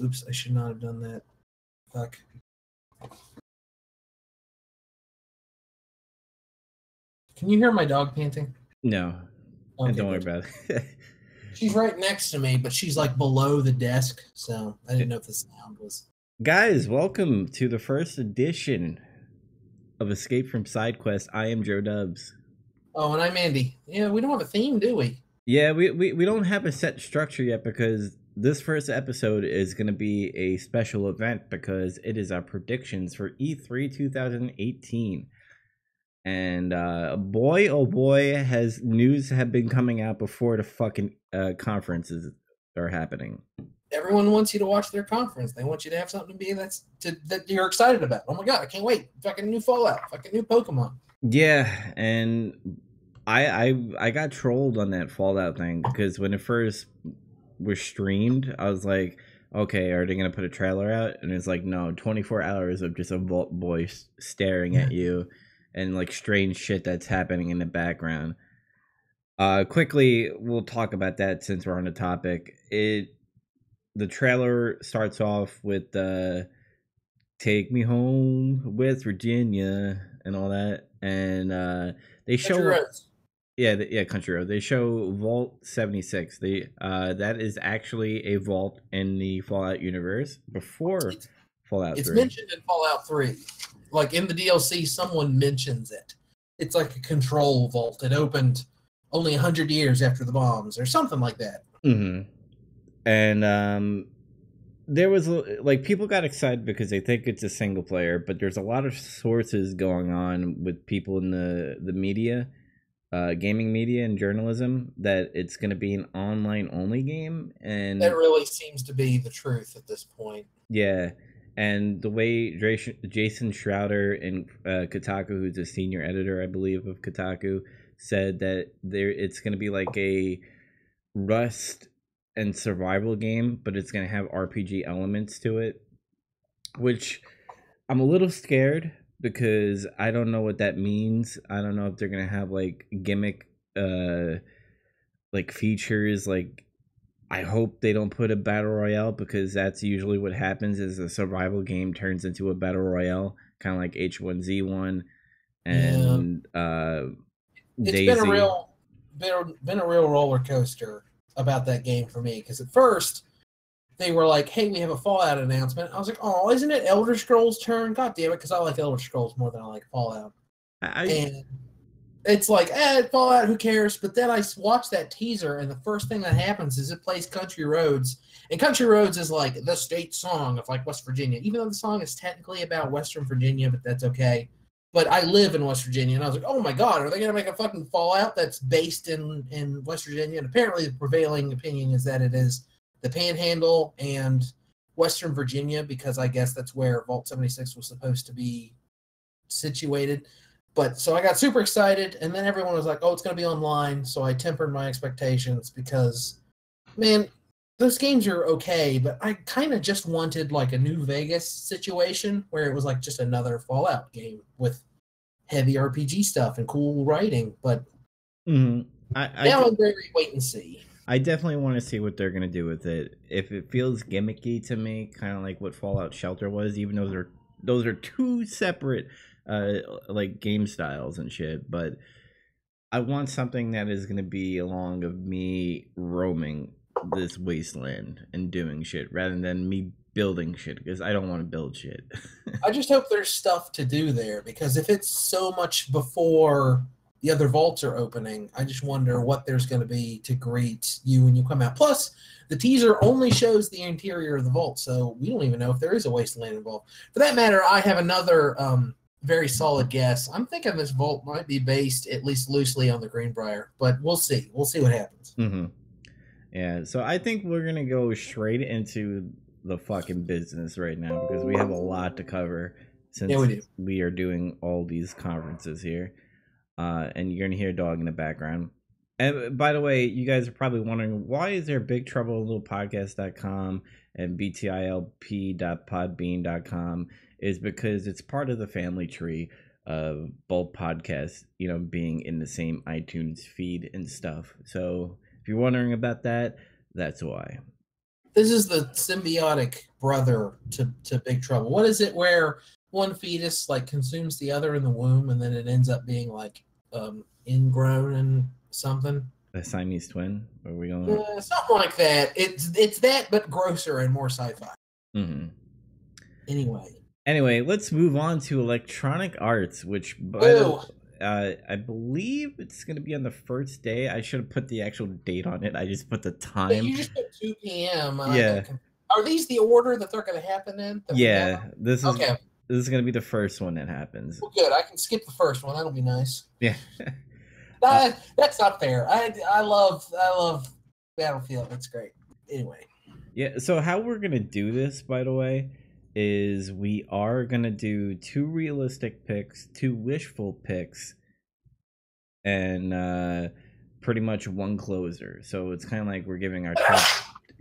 Oops, I should not have done that. Fuck. Can you hear my dog panting? No, Okay, don't worry about it. She's right next to me, but she's like below the desk, so I didn't know if the sound was. Guys, welcome to the first edition of Escape from Side Quest. I am Joe Dubs. Oh, and I'm Andy. Yeah, we don't have a theme, do we? Yeah, we, we, we don't have a set structure yet because this first episode is going to be a special event because it is our predictions for E E3 2018. And uh, boy, oh boy, has news have been coming out before the fucking uh, conferences are happening. Everyone wants you to watch their conference. They want you to have something to be that's to, that you're excited about. Oh my god, I can't wait! Fucking new Fallout, fucking new Pokemon. Yeah, and I I I got trolled on that Fallout thing because when it first was streamed, I was like, okay, are they gonna put a trailer out? And it's like, no, twenty four hours of just a Vault boy staring at you and like strange shit that's happening in the background. Uh, quickly, we'll talk about that since we're on the topic. It the trailer starts off with uh take me home with virginia and all that and uh they show. Yeah th- yeah country road they show vault 76 they uh that is actually a vault in the fallout universe before It's- fallout It's 3 mentioned in Fallout 3. Like in the DLC, someone mentions it. It's like a control vault. It opened only 100 years after the bombs or something like that. hmm And um, there was like people got excited because they think it's a single player, but there's a lot of sources going on with people in the the media, uh, gaming media and journalism that it's going to be an online only game, and That really seems to be the truth at this point. yeah. And the way Jason Schreier and uh, Kotaku, who's a senior editor, I believe, of Kotaku, said that there it's going to be like a Rust and survival game, but it's going to have RPG elements to it, which I'm a little scared because I don't know what that means. I don't know if they're going to have like gimmick uh like features like I hope they don't put a battle royale because that's usually what happens is a survival game turns into a battle royale, kind of like H1Z1 and uh It's DayZ. been a real been, been a real roller coaster about that game for me because at first they were like, "Hey, we have a Fallout announcement." I was like, "Oh, isn't it Elder Scrolls' turn?" God damn it, because I like Elder Scrolls more than I like Fallout. I, and it's like, eh, Fallout, who cares? But then I watched that teaser, and the first thing that happens is it plays Country Roads, and Country Roads is like the state song of like West Virginia, even though the song is technically about Western Virginia, but that's okay. But I live in West Virginia, and I was like, oh my god, are they gonna make a fucking Fallout that's based in in West Virginia? And apparently, the prevailing opinion is that it is the Panhandle and Western Virginia, because I guess that's where Vault 76 was supposed to be situated. But so I got super excited, and then everyone was like, "Oh, it's going to be online." So I tempered my expectations because, man, those games are okay, but I kind of just wanted like a New Vegas situation where it was like just another Fallout game with heavy RPG stuff and cool writing. But Mhm. I, I, now I'm very wait and see. I definitely want to see what they're gonna do with it. If it feels gimmicky to me, kind of like what Fallout Shelter was, even though they're those are two separate uh like game styles and shit. But I want something that is gonna be along of me roaming this wasteland and doing shit rather than me building shit because I don't want to build shit. I just hope there's stuff to do there because if it's so much before the other vaults are opening, I just wonder what there's going to be to greet you when you come out. Plus, the teaser only shows the interior of the vault, so we don't even know if there is a wasteland involved. For that matter, I have another um, very solid guess. I'm thinking this vault might be based at least loosely on the Greenbrier, but we'll see. We'll see what happens. Mm-hmm. Yeah, so I think we're gonna go straight into the fucking business right now because we have a lot to cover since Yeah, we do. we are doing all these conferences here. Uh, and you're gonna hear a dog in the background. And by the way, you guys are probably wondering why is there Big Trouble in Little Podcast.com and btilp.podbean.com is because it's part of the family tree of both podcasts, you know, being in the same iTunes feed and stuff. So if you're wondering about that, that's why. This is the symbiotic brother to, to Big Trouble. What is it where one fetus like consumes the other in the womb and then it ends up being like um ingrown and something? A Siamese twin? Are we going? Uh, something like that. It's it's that but grosser and more sci-fi. Mm-hmm. Anyway. Anyway, let's move on to Electronic Arts, which by the, uh, I believe it's going to be on the first day. I should have put the actual date on it. I just put the time. you just put 2 p.m. Yeah. Are these the order that they're going to happen in? that we Yeah, this is Okay. This is going to be the first one that happens. Well, good. I can skip the first one. That'll be nice. Yeah. That, that's not fair. I I love I love Battlefield. That's great. Anyway, Yeah, so how we're gonna do this, by the way, is we are gonna do two realistic picks, two wishful picks, and uh pretty much one closer. So it's kind of like we're giving our top.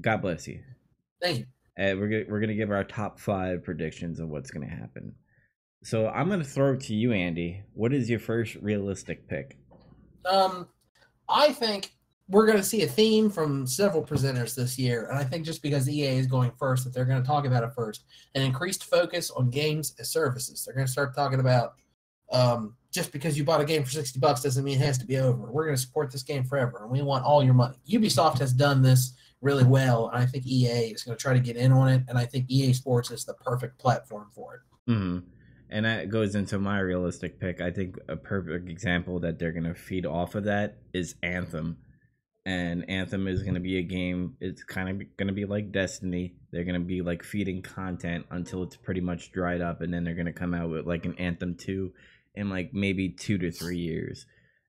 God bless you. thank you. Uh, we're gonna, we're gonna give our top five predictions of what's gonna happen. So I'm gonna throw it to you, Andy. What is your first realistic pick? Um, I think we're to see a theme from several presenters this year, and I think just because EA is going first, that they're to talk about it first. An increased focus on games as services. They're to start talking about um, just because you bought a game for sixty bucks doesn't mean it has to be over. We're going to support this game forever, and we want all your money. Ubisoft has done this really well, and I think EA is going to try to get in on it, and I think EA Sports is the perfect platform for it. hmm And that goes into my realistic pick. I think a perfect example that they're gonna feed off of that is Anthem. And Anthem is gonna be a game. It's kind of gonna be like Destiny. They're gonna be like feeding content until it's pretty much dried up, and then they're gonna come out with like an Anthem two in like maybe two to three years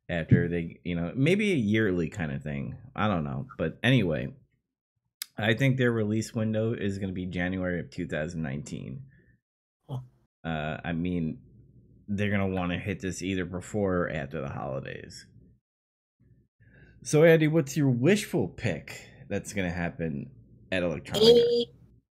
after they, you know, maybe a yearly kind of thing. I don't know, but anyway, I think their release window is gonna be January of 2019 uh, I mean, they're gonna want to hit this either before or after the holidays. So, Andy, what's your wishful pick that's gonna happen at Electronic? Any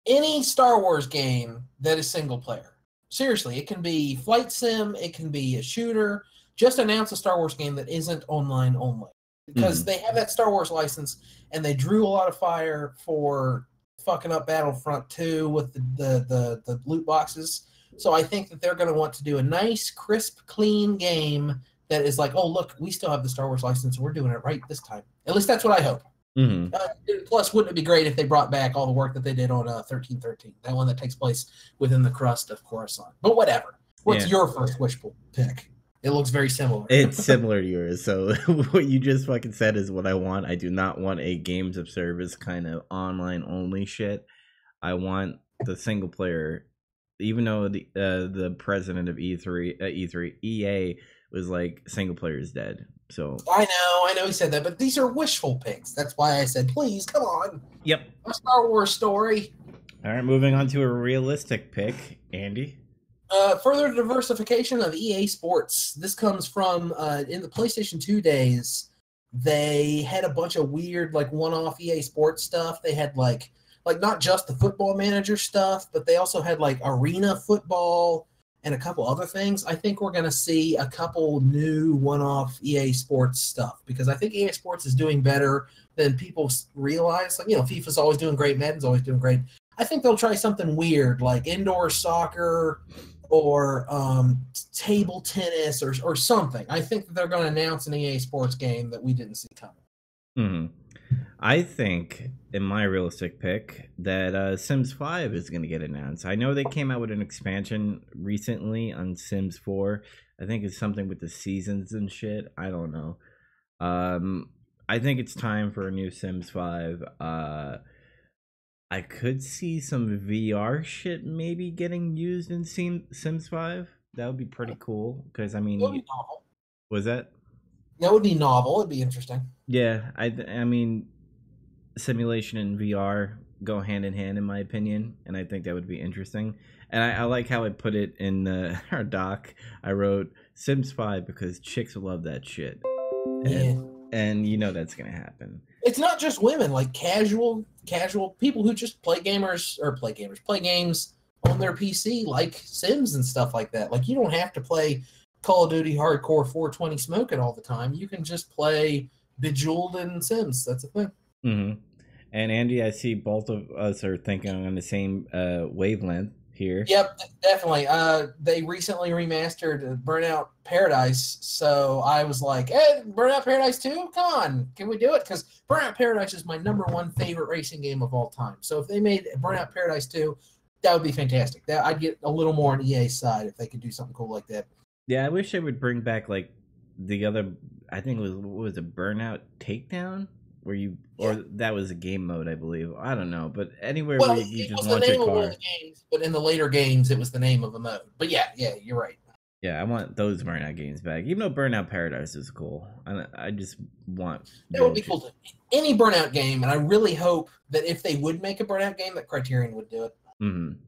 any Star Wars game that is single player. Seriously, it can be flight sim, it can be a shooter. Just announce a Star Wars game that isn't online only. Because Mhm. they have that Star Wars license and they drew a lot of fire for fucking up Battlefront 2 with the the, the, the loot boxes. So I think that they're gonna want to do a nice, crisp, clean game that is like, oh look, we still have the Star Wars license, we're doing it right this time. At least that's what I hope. Mhm. Uh, plus, wouldn't it be great if they brought back all the work that they did on uh, thirteen thirteen? That one that takes place within the crust of Coruscant. But whatever. What's Yeah. your first wishful pick? It looks very similar. It's similar to yours. So, what you just fucking said is what I want. I do not want a games of service kind of online only shit. I want the single player. Even though the uh, the president of E3 uh, E3 EA was like single player is dead. So, I know, I know he said that, but these are wishful picks. That's why I said, please, come on, yep, a Star Wars story. All right, moving on to a realistic pick, Andy. Uh, further diversification of EA Sports. This comes from uh, in the PlayStation 2 days. They had a bunch of weird, like one-off EA Sports stuff. They had like, like not just the Football Manager stuff, but they also had like Arena Football and a couple other things. I think we're gonna see a couple new one-off EA Sports stuff because I think EA Sports is doing better than people realize. Like you know, FIFA's always doing great, Madden's always doing great. I think they'll try something weird like indoor soccer or um, table tennis or, or something. I think they're going to announce an EA Sports game that we didn't see coming. hmm I think, in my realistic pick, that uh, Sims 5 is going to get announced. I know they came out with an expansion recently on Sims 4. I think it's something with the seasons and shit. I don't know. Um, I think it's time for a new Sims 5. Uh, I could see some VR shit maybe getting used in Sim- Sims 5. That would be pretty cool. Because, I mean, That was that? That would be novel. It'd be interesting. Yeah, I I mean, simulation and VR go hand in hand in my opinion, and I think that would be interesting. And I, I like how I put it in the, our doc. I wrote Sims Five because chicks love that shit, Yeah. and, and you know that's gonna happen. It's not just women, like casual, casual people who just play gamers or play gamers, play games on their PC, like Sims and stuff like that. Like you don't have to play Call of Duty Hardcore 420 smoking all the time. You can just play Bejeweled and Sims. That's a thing. hmm And Andy, I see both of us are thinking on the same uh, wavelength here. Yep, definitely. Uh, they recently remastered Burnout Paradise, so I was like, "Hey, Burnout Paradise 2? Come on, can we do it?" Because Burnout Paradise is my number one favorite racing game of all time. So if they made Burnout Paradise 2, that would be fantastic. That I'd get a little more on EA's side if they could do something cool like that. Yeah, I wish they would bring back like the other. I think it was what was a Burnout Takedown where you or yeah. that was a game mode, I believe. I don't know, but anywhere well, where you just launch a car. Games, but in the later games, it was the name of a mode. But yeah, yeah, you're right. Yeah, I want those Burnout games back. Even though Burnout Paradise is cool, I, I just want that would be cool. To, any Burnout game, and I really hope that if they would make a Burnout game, that Criterion would do it. Mm-hmm.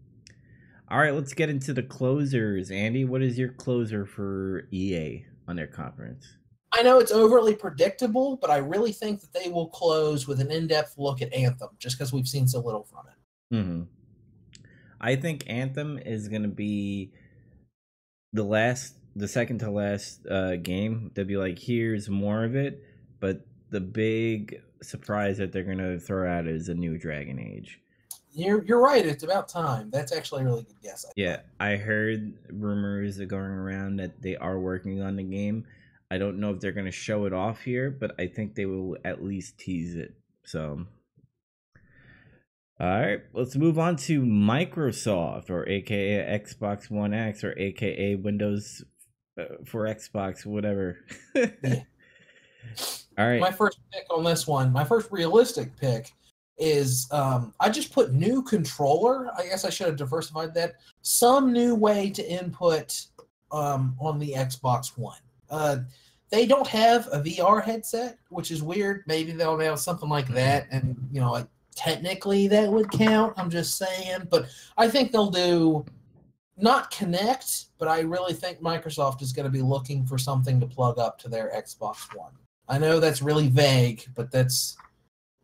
All right, let's get into the closers. Andy, what is your closer for EA on their conference? I know it's overly predictable, but I really think that they will close with an in-depth look at Anthem, just because we've seen so little from it. Mm-hmm. I think Anthem is going to be the last, the second to last uh, game. They'll be like, "Here's more of it," but the big surprise that they're going to throw out is a new Dragon Age. You're you're right. It's about time. That's actually a really good guess. I yeah, I heard rumors going around that they are working on the game I don't know if they're going to show it off here, but I think they will at least tease it. So, all right, let's move on to Microsoft, or AKA Xbox One X, or AKA Windows uh, for Xbox, whatever. yeah. All right. My first pick on this one, my first realistic pick is um, I just put new controller. I guess I should have diversified that. Some new way to input um, on the Xbox One. Uh, they don't have a VR headset, which is weird. Maybe they'll have something like that, and you know, like technically that would count. I'm just saying, but I think they'll do not connect, but I really think Microsoft is going to be looking for something to plug up to their Xbox One. I know that's really vague, but that's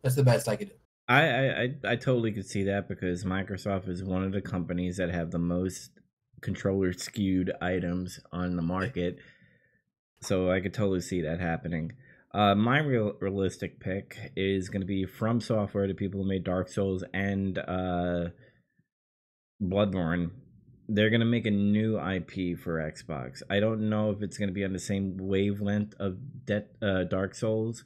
that's the best I could do. I I I totally could see that because Microsoft is one of the companies that have the most controller skewed items on the market so I could totally see that happening. Uh, my real realistic pick is going to be from software, the people who made Dark Souls and uh, Bloodborne. They're going to make a new IP for Xbox. I don't know if it's going to be on the same wavelength of De- uh, Dark Souls,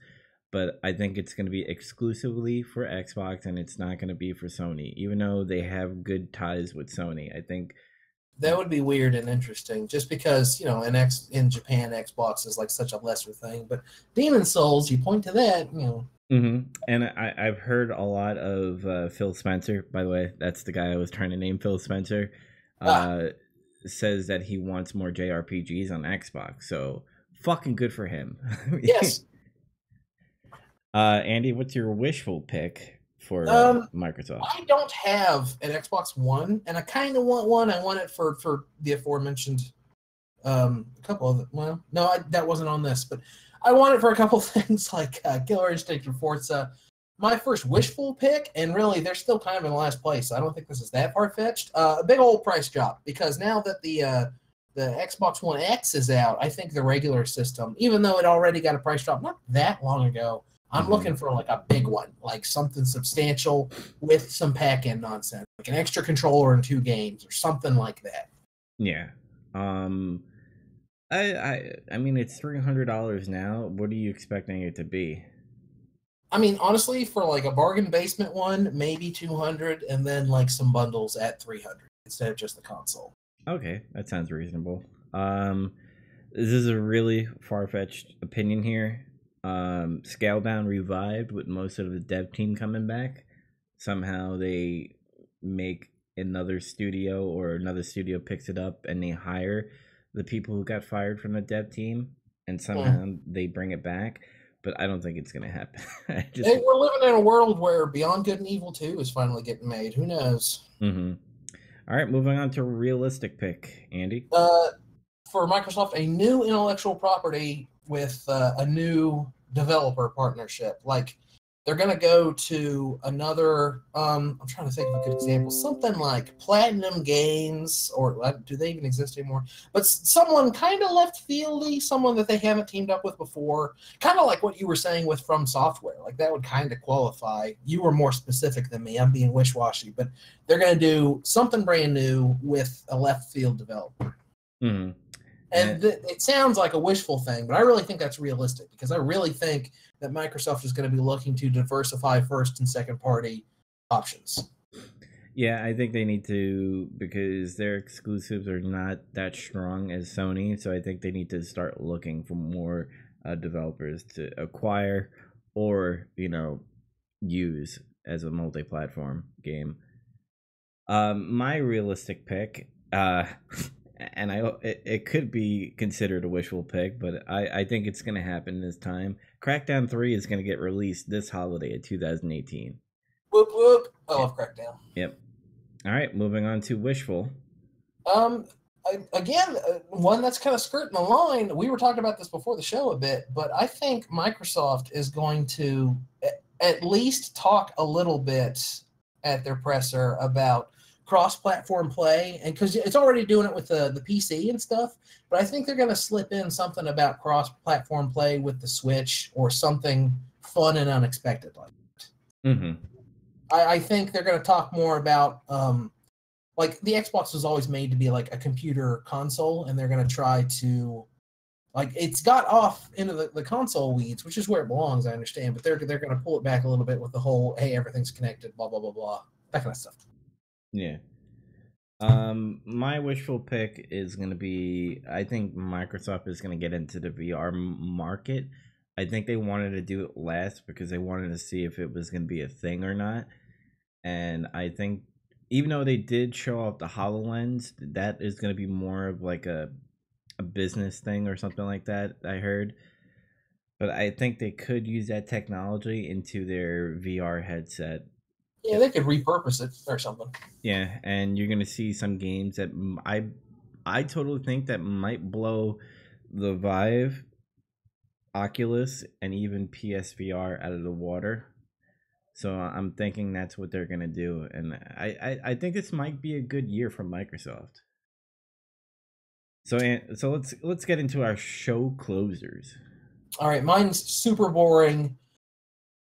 but I think it's going to be exclusively for Xbox and it's not going to be for Sony, even though they have good ties with Sony. I think that would be weird and interesting just because you know in x in japan xbox is like such a lesser thing but demon souls you point to that you know mm-hmm. and I, i've heard a lot of uh, phil spencer by the way that's the guy i was trying to name phil spencer ah. uh, says that he wants more jrpgs on xbox so fucking good for him yes uh andy what's your wishful pick for uh, um, Microsoft? I don't have an Xbox One, and I kind of want one. I want it for for the aforementioned um, a couple of well, no, I, that wasn't on this, but I want it for a couple things like uh, Killer Instinct and Forza. My first wishful pick, and really they're still kind of in last place. I don't think this is that far fetched. Uh, a big old price drop because now that the uh, the Xbox One X is out, I think the regular system, even though it already got a price drop not that long ago, I'm mm-hmm. looking for like a big one, like something substantial with some pack in nonsense, like an extra controller in two games or something like that. Yeah. Um I I I mean it's three hundred dollars now. What are you expecting it to be? I mean, honestly, for like a bargain basement one, maybe two hundred, and then like some bundles at three hundred instead of just the console. Okay, that sounds reasonable. Um, this is a really far fetched opinion here um, Scalebound revived with most of the dev team coming back. Somehow they make another studio or another studio picks it up and they hire the people who got fired from the dev team and somehow yeah. they bring it back. But I don't think it's gonna happen. just... hey, we're living in a world where Beyond Good and Evil 2 is finally getting made. Who knows? Mm-hmm. All right, moving on to realistic pick, Andy. Uh, for Microsoft, a new intellectual property with uh, a new developer partnership. Like they're going to go to another. Um, I'm trying to think of a good example. Something like Platinum Games, or uh, do they even exist anymore? But someone kind of left fieldy, someone that they haven't teamed up with before. Kind of like what you were saying with From Software. Like that would kind of qualify. You were more specific than me. I'm being wish washy, but they're going to do something brand new with a left field developer. Mm-hmm. And th- it sounds like a wishful thing, but I really think that's realistic because I really think that Microsoft is going to be looking to diversify first and second party options. Yeah, I think they need to because their exclusives are not that strong as Sony. So I think they need to start looking for more uh, developers to acquire or, you know, use as a multi platform game. Um, my realistic pick, uh, and I it, it could be considered a wishful pick, but I, I think it's going to happen this time. Crackdown 3 is going to get released this holiday of 2018. Whoop whoop. I love Crackdown. Yep. All right, moving on to Wishful. Um, I, again, uh, one that's kind of skirting the line. We were talking about this before the show a bit, but I think Microsoft is going to at least talk a little bit at their presser about cross-platform play, and because it's already doing it with the the PC and stuff. But I think they're going to slip in something about cross-platform play with the Switch or something fun and unexpected like that. Mm-hmm. I, I, think they're going to talk more about um, like the Xbox was always made to be like a computer console, and they're going to try to like it's got off into the, the console weeds, which is where it belongs, I understand. But they're they're going to pull it back a little bit with the whole hey everything's connected, blah blah blah blah, that kind of stuff. Yeah. Um, my wishful pick is going to be I think Microsoft is going to get into the VR market. I think they wanted to do it last because they wanted to see if it was going to be a thing or not. And I think even though they did show off the HoloLens, that is going to be more of like a a business thing or something like that, I heard. But I think they could use that technology into their VR headset yeah, they could repurpose it or something. Yeah, and you're gonna see some games that I, I totally think that might blow the Vive, Oculus, and even PSVR out of the water. So I'm thinking that's what they're gonna do, and I, I, I think this might be a good year for Microsoft. So so let's let's get into our show closers. All right, mine's super boring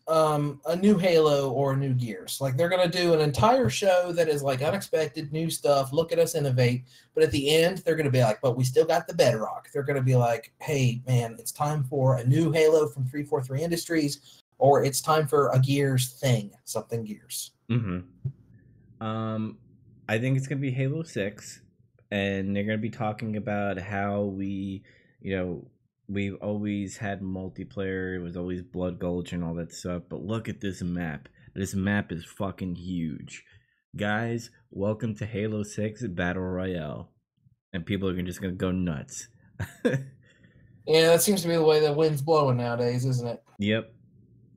um, a new Halo or a new Gears. Like they're gonna do an entire show that is like unexpected new stuff. Look at us innovate. But at the end, they're gonna be like, but we still got the bedrock. They're gonna be like, hey man, it's time for a new Halo from 343 Industries, or it's time for a Gears thing, something Gears. Mm-hmm. Um, I think it's gonna be Halo Six, and they're gonna be talking about how we, you know, we've always had multiplayer. It was always Blood Gulch and all that stuff. But look at this map. This map is fucking huge. Guys, welcome to Halo 6 Battle Royale. And people are just going to go nuts. yeah, that seems to be the way the wind's blowing nowadays, isn't it? Yep.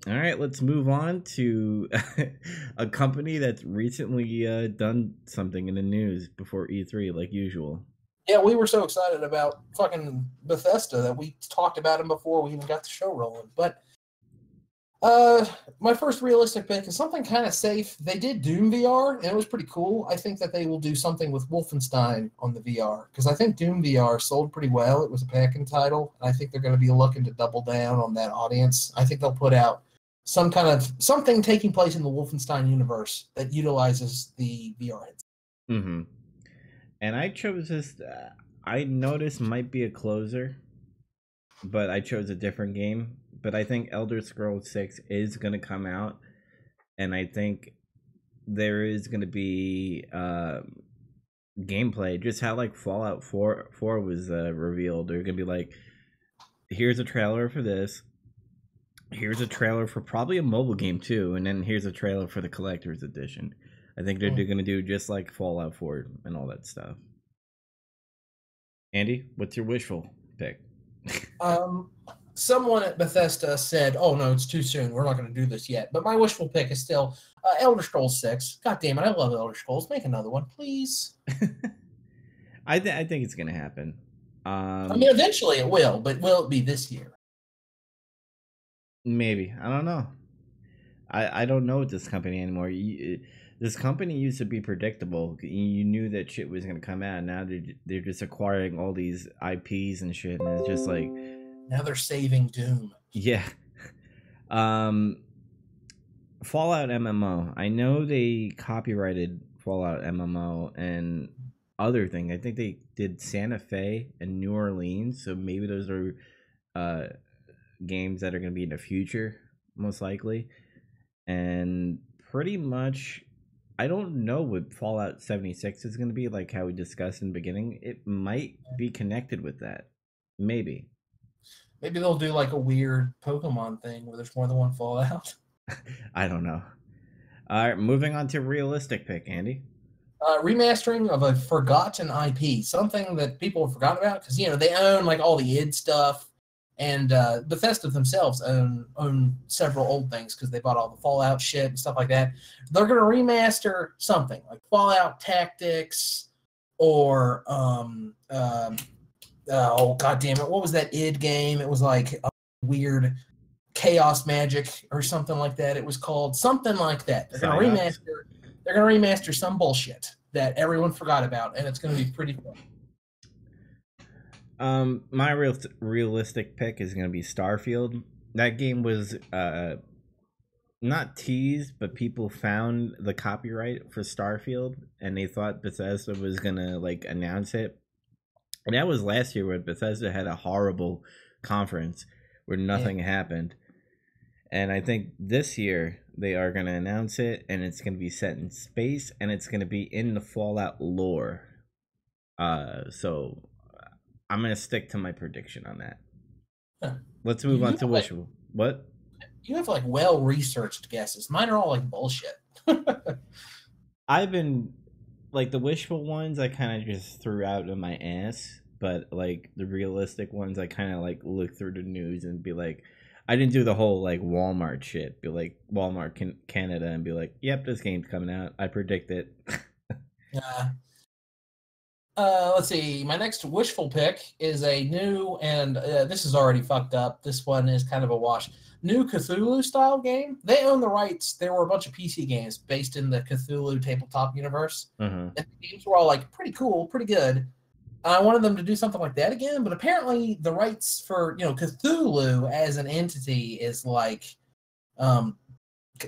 All right, let's move on to a company that's recently uh, done something in the news before E3, like usual yeah, we were so excited about fucking Bethesda that we talked about him before we even got the show rolling. But uh, my first realistic pick is something kind of safe. They did Doom VR, and it was pretty cool. I think that they will do something with Wolfenstein on the VR because I think Doom VR sold pretty well. It was a packing title, and I think they're going to be looking to double down on that audience. I think they'll put out some kind of something taking place in the Wolfenstein universe that utilizes the VR headset. Mm-hmm and I chose this. Uh, I noticed might be a closer, but I chose a different game. But I think Elder Scrolls Six is gonna come out, and I think there is gonna be uh, gameplay, just how like Fallout Four Four was uh, revealed. They're gonna be like, here's a trailer for this. Here's a trailer for probably a mobile game too, and then here's a trailer for the collector's edition. I think they're, they're going to do just like Fallout 4 and all that stuff. Andy, what's your wishful pick? um, someone at Bethesda said, "Oh no, it's too soon. We're not going to do this yet." But my wishful pick is still uh, Elder Scrolls Six. God damn it, I love Elder Scrolls. Make another one, please. I th- I think it's going to happen. Um, I mean, eventually it will, but will it be this year? Maybe I don't know. I I don't know this company anymore. You, this company used to be predictable. You knew that shit was gonna come out. Now they're they're just acquiring all these IPs and shit, and it's just like now they're saving Doom. Yeah. Um, Fallout MMO. I know they copyrighted Fallout MMO and other thing. I think they did Santa Fe and New Orleans, so maybe those are uh games that are going to be in the future most likely. And pretty much I don't know what Fallout 76 is going to be like how we discussed in the beginning. It might be connected with that. Maybe. Maybe they'll do like a weird Pokemon thing where there's more than one Fallout. I don't know. All right, moving on to realistic pick, Andy. Uh, remastering of a forgotten IP, something that people have forgotten about because you know they own like all the id stuff, and uh, Bethesda themselves own own several old things because they bought all the Fallout shit and stuff like that. They're gonna remaster something like Fallout Tactics or um, um uh, oh god damn it, what was that id game? It was like a weird chaos magic or something like that. It was called something like that. They're gonna remaster. They're gonna remaster some bullshit that everyone forgot about, and it's gonna be pretty fun. Um, my real realistic pick is gonna be Starfield. That game was uh not teased, but people found the copyright for Starfield, and they thought Bethesda was gonna like announce it and that was last year where Bethesda had a horrible conference where nothing yeah. happened. And I think this year they are going to announce it and it's going to be set in space and it's going to be in the Fallout lore. Uh so I'm going to stick to my prediction on that. Huh. Let's move you on to wishful. Like, what? You have like well researched guesses. Mine are all like bullshit. I've been like the wishful ones I kind of just threw out of my ass, but like the realistic ones I kind of like look through the news and be like I didn't do the whole like Walmart shit. Be like Walmart can- Canada and be like, "Yep, this game's coming out. I predict it." yeah. Uh, let's see. My next wishful pick is a new, and uh, this is already fucked up. This one is kind of a wash new Cthulhu style game. They own the rights. There were a bunch of PC games based in the Cthulhu tabletop universe. Mm-hmm. And the games were all like pretty cool, pretty good. I wanted them to do something like that again, but apparently the rights for you know Cthulhu as an entity is like, um,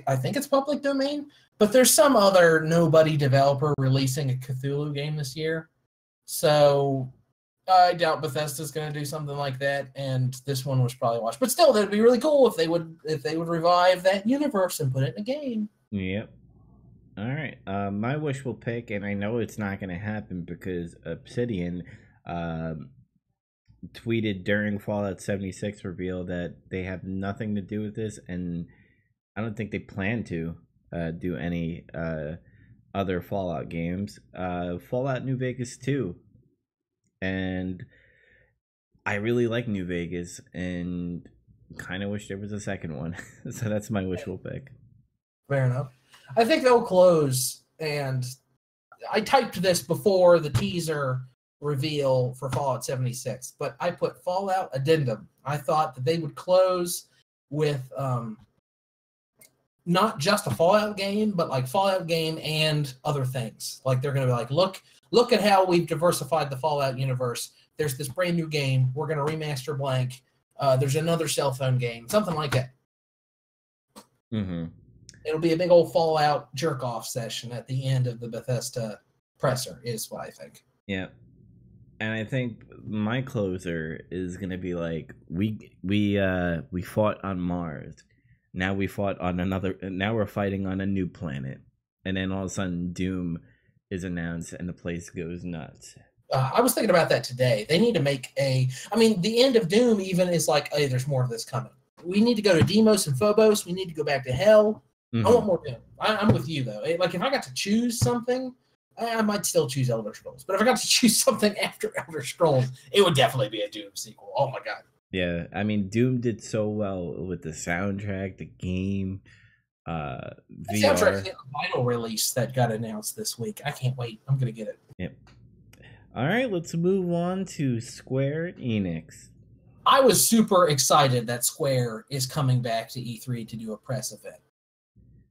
I think it's public domain. But there's some other nobody developer releasing a Cthulhu game this year, so I doubt Bethesda's going to do something like that, and this one was probably watched. But still, that'd be really cool if they would if they would revive that universe and put it in a game. Yep. All right. Uh, my wishful pick, and I know it's not going to happen because Obsidian um, tweeted during Fallout 76 reveal that they have nothing to do with this, and I don't think they plan to uh, do any uh, other Fallout games. Uh, Fallout New Vegas 2 and I really like New Vegas and kind of wish there was a second one. so that's my wishful pick. Fair enough. I think they'll close, and I typed this before the teaser reveal for Fallout 76, but I put Fallout Addendum. I thought that they would close with um, not just a Fallout game, but like Fallout game and other things. Like they're going to be like, look, look at how we've diversified the Fallout universe. There's this brand new game. We're going to remaster blank. Uh, there's another cell phone game, something like that. Mm-hmm. It'll be a big old Fallout jerk off session at the end of the Bethesda presser, is what I think. Yeah. And I think my closer is gonna be like we we uh we fought on Mars, now we fought on another now we're fighting on a new planet, and then all of a sudden Doom is announced and the place goes nuts. Uh, I was thinking about that today. They need to make a. I mean, the end of Doom even is like, hey, there's more of this coming. We need to go to Deimos and Phobos. We need to go back to Hell. Mm-hmm. I want more Doom. I, am with you though. Like if I got to choose something, I, I, might still choose Elder Scrolls. But if I got to choose something after Elder Scrolls, it would definitely be a Doom sequel. Oh my god. Yeah, I mean, Doom did so well with the soundtrack, the game uh VR. Soundtrack the vinyl release that got announced this week. I can't wait. I'm gonna get it. Yep. All right, let's move on to Square Enix. I was super excited that Square is coming back to E3 to do a press event.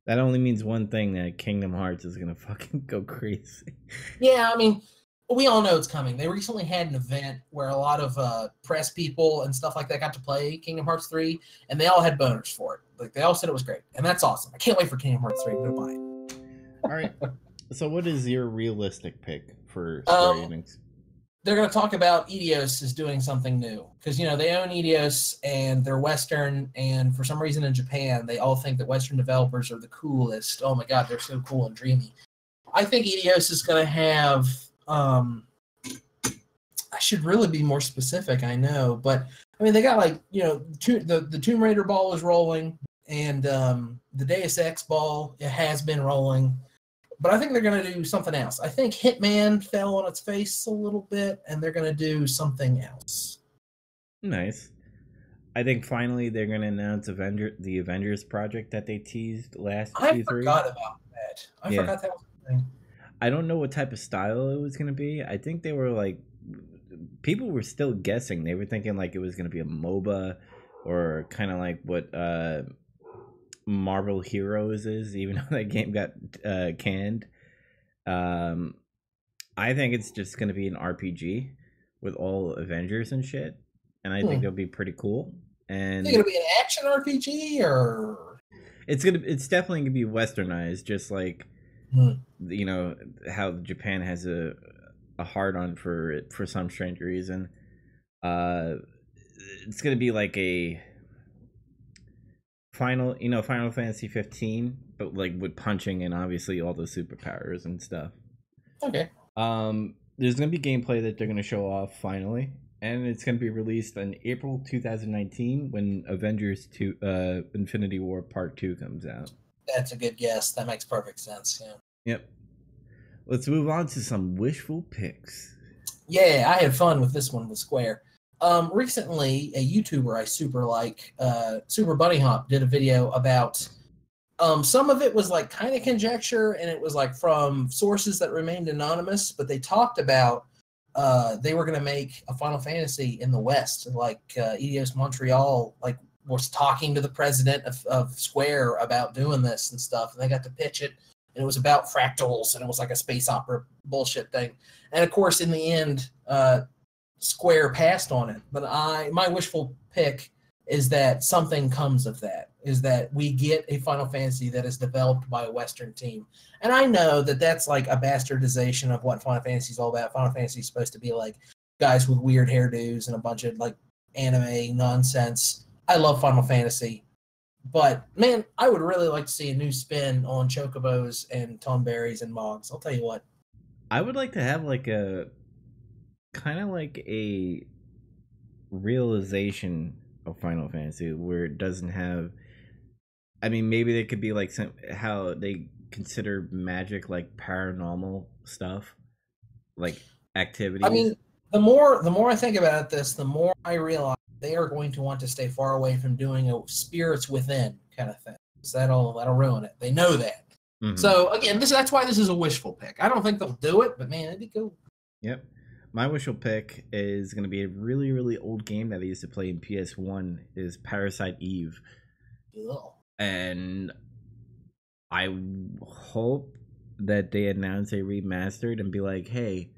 That only means one thing: that Kingdom Hearts is gonna fucking go crazy. Yeah, I mean, we all know it's coming. They recently had an event where a lot of uh, press people and stuff like that got to play Kingdom Hearts 3, and they all had boners for it. Like they all said it was great, and that's awesome. I can't wait for Kingdom Hearts 3 to buy it. All right. so, what is your realistic pick for Square um, Enix? They're going to talk about Eidos is doing something new because you know they own Eidos and they're Western, and for some reason in Japan they all think that Western developers are the coolest. Oh my god, they're so cool and dreamy. I think Eidos is going to have um, I should really be more specific. I know, but I mean, they got like you know, the the Tomb Raider ball is rolling, and um, the Deus Ex ball it has been rolling, but I think they're going to do something else. I think Hitman fell on its face a little bit, and they're going to do something else. Nice. I think finally they're going to announce Avenger the Avengers project that they teased last. I Q3. forgot about that. I yeah. forgot that was a thing. I don't know what type of style it was going to be. I think they were like people were still guessing. They were thinking like it was going to be a MOBA or kind of like what uh Marvel Heroes is, even though that game got uh, canned. Um, I think it's just going to be an RPG with all Avengers and shit, and I hmm. think it'll be pretty cool. And it's going to be an action RPG, or it's gonna it's definitely gonna be westernized, just like Hmm. You know how Japan has a a hard on for it for some strange reason. Uh, it's gonna be like a final, you know, Final Fantasy 15, but like with punching and obviously all the superpowers and stuff. Okay. Um, there's gonna be gameplay that they're gonna show off finally, and it's gonna be released in April 2019 when Avengers 2, uh, Infinity War Part Two comes out. That's a good guess. That makes perfect sense. Yeah. Yep. Let's move on to some wishful picks. Yeah, I had fun with this one with Square. Um, recently, a YouTuber I super like, uh, Super Bunnyhop, did a video about. Um, some of it was like kind of conjecture, and it was like from sources that remained anonymous. But they talked about uh, they were going to make a Final Fantasy in the West, like uh, Eidos Montreal, like was talking to the president of, of Square about doing this and stuff, and they got to pitch it, and it was about fractals, and it was like a space opera bullshit thing. And of course, in the end, uh, Square passed on it. But I, my wishful pick is that something comes of that. Is that we get a Final Fantasy that is developed by a Western team. And I know that that's like a bastardization of what Final Fantasy is all about. Final Fantasy is supposed to be like guys with weird hairdos and a bunch of like anime nonsense I love Final Fantasy, but man, I would really like to see a new spin on chocobos and tonberries and mogs. I'll tell you what. I would like to have like a kind of like a realization of Final Fantasy where it doesn't have. I mean, maybe they could be like some how they consider magic like paranormal stuff, like activities. I mean, the more the more I think about this, the more I realize they are going to want to stay far away from doing a spirits within kind of thing. So that'll that'll ruin it. They know that. Mm-hmm. So again, this that's why this is a wishful pick. I don't think they'll do it, but man, it'd be cool. Yep. My wishful pick is going to be a really really old game that I used to play in PS1 is Parasite Eve. And I hope that they announce a remastered and be like, "Hey,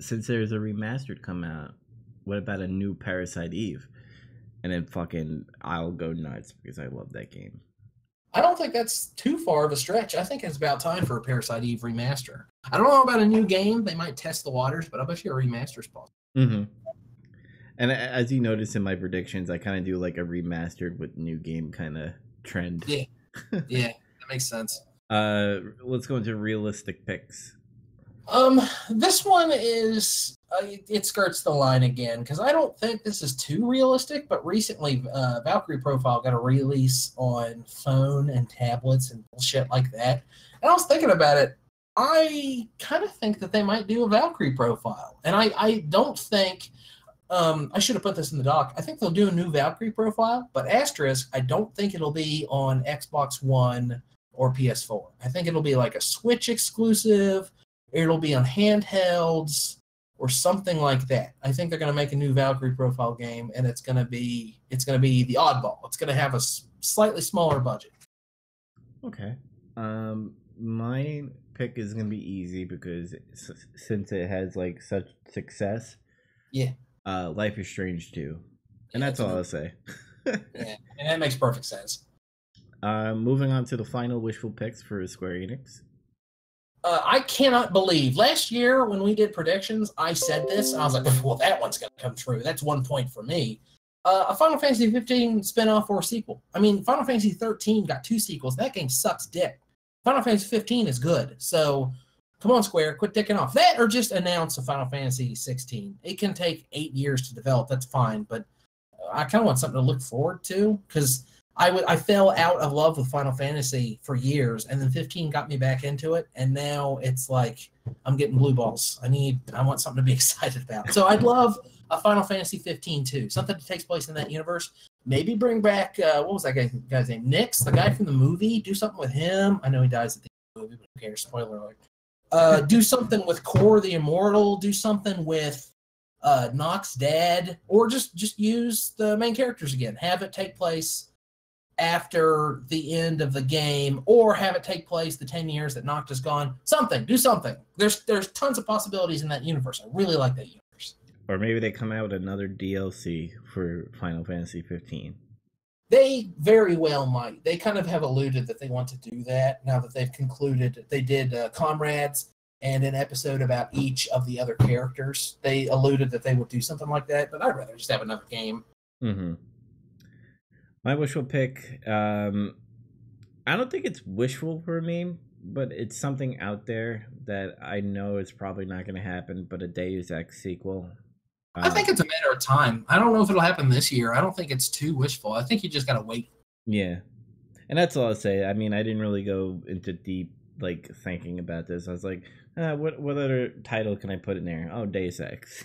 since there's a remastered come out, what about a new Parasite Eve? And then fucking I'll go nuts because I love that game. I don't think that's too far of a stretch. I think it's about time for a Parasite Eve remaster. I don't know about a new game. They might test the waters, but I bet you a remaster's possible. Mm-hmm. And as you notice in my predictions, I kind of do like a remastered with new game kind of trend. Yeah, yeah, that makes sense. Uh, let's go into realistic picks. Um, this one is uh, it, skirts the line again because I don't think this is too realistic. But recently, uh, Valkyrie Profile got a release on phone and tablets and bullshit like that. And I was thinking about it. I kind of think that they might do a Valkyrie Profile, and I I don't think. Um, I should have put this in the doc. I think they'll do a new Valkyrie profile, but asterisk, I don't think it'll be on Xbox One or PS4. I think it'll be like a Switch exclusive it'll be on handhelds or something like that. I think they're going to make a new Valkyrie profile game, and it's going to be it's going to be the oddball. It's going to have a slightly smaller budget. Okay. Um, my pick is gonna be easy because since it has like such success. Yeah. Uh, Life is Strange too, and that's all I'll say. Yeah, and that makes perfect sense. uh, moving on to the final wishful picks for Square Enix. Uh, I cannot believe last year when we did predictions, I said this. I was like, well, that one's going to come true. That's one point for me. Uh, a Final Fantasy 15 spinoff or sequel. I mean, Final Fantasy 13 got two sequels. That game sucks dick. Final Fantasy 15 is good. So come on, Square, quit dicking off. That or just announce a Final Fantasy 16. It can take eight years to develop. That's fine. But I kind of want something to look forward to because I would I fell out of love with Final Fantasy for years, and then 15 got me back into it, and now it's like I'm getting blue balls. I need I want something to be excited about. So I'd love a Final Fantasy 15 too, something that takes place in that universe. Maybe bring back uh, what was that guy, guy's name? Nix, the guy from the movie. Do something with him. I know he dies at the movie, but who cares? Spoiler alert. Uh, do something with Cor the Immortal. Do something with uh, Noct's dad, or just just use the main characters again. Have it take place after the end of the game, or have it take place the ten years that Noct is gone. Something, do something. There's there's tons of possibilities in that universe. I really like that universe. Or maybe they come out with another DLC for Final Fantasy 15. They very well might. They kind of have alluded that they want to do that now that they've concluded. They did uh, Comrades and an episode about each of the other characters. They alluded that they would do something like that, but I'd rather just have another game. Mm-hmm. My wishful pick, um, I don't think it's wishful for me, but it's something out there that I know is probably not going to happen. But a Deus Ex sequel. I think it's a matter of time. I don't know if it'll happen this year. I don't think it's too wishful. I think you just got to wait. Yeah, and that's all I'll say. I mean, I didn't really go into deep like thinking about this. I was like, uh, what what other title can I put in there? Oh, Deus Ex.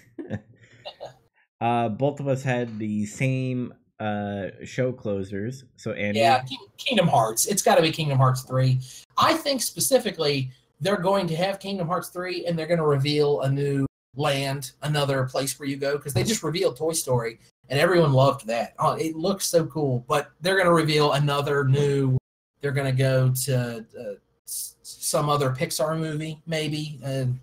uh, both of us had the same uh show closers. So Andy, Yeah, Kingdom Hearts. It's got to be Kingdom Hearts 3. I think specifically they're going to have Kingdom Hearts 3 and they're going to reveal a new land, another place where you go because they just revealed Toy Story and everyone loved that. Oh, it looks so cool, but they're going to reveal another new they're going to go to uh, some other Pixar movie maybe and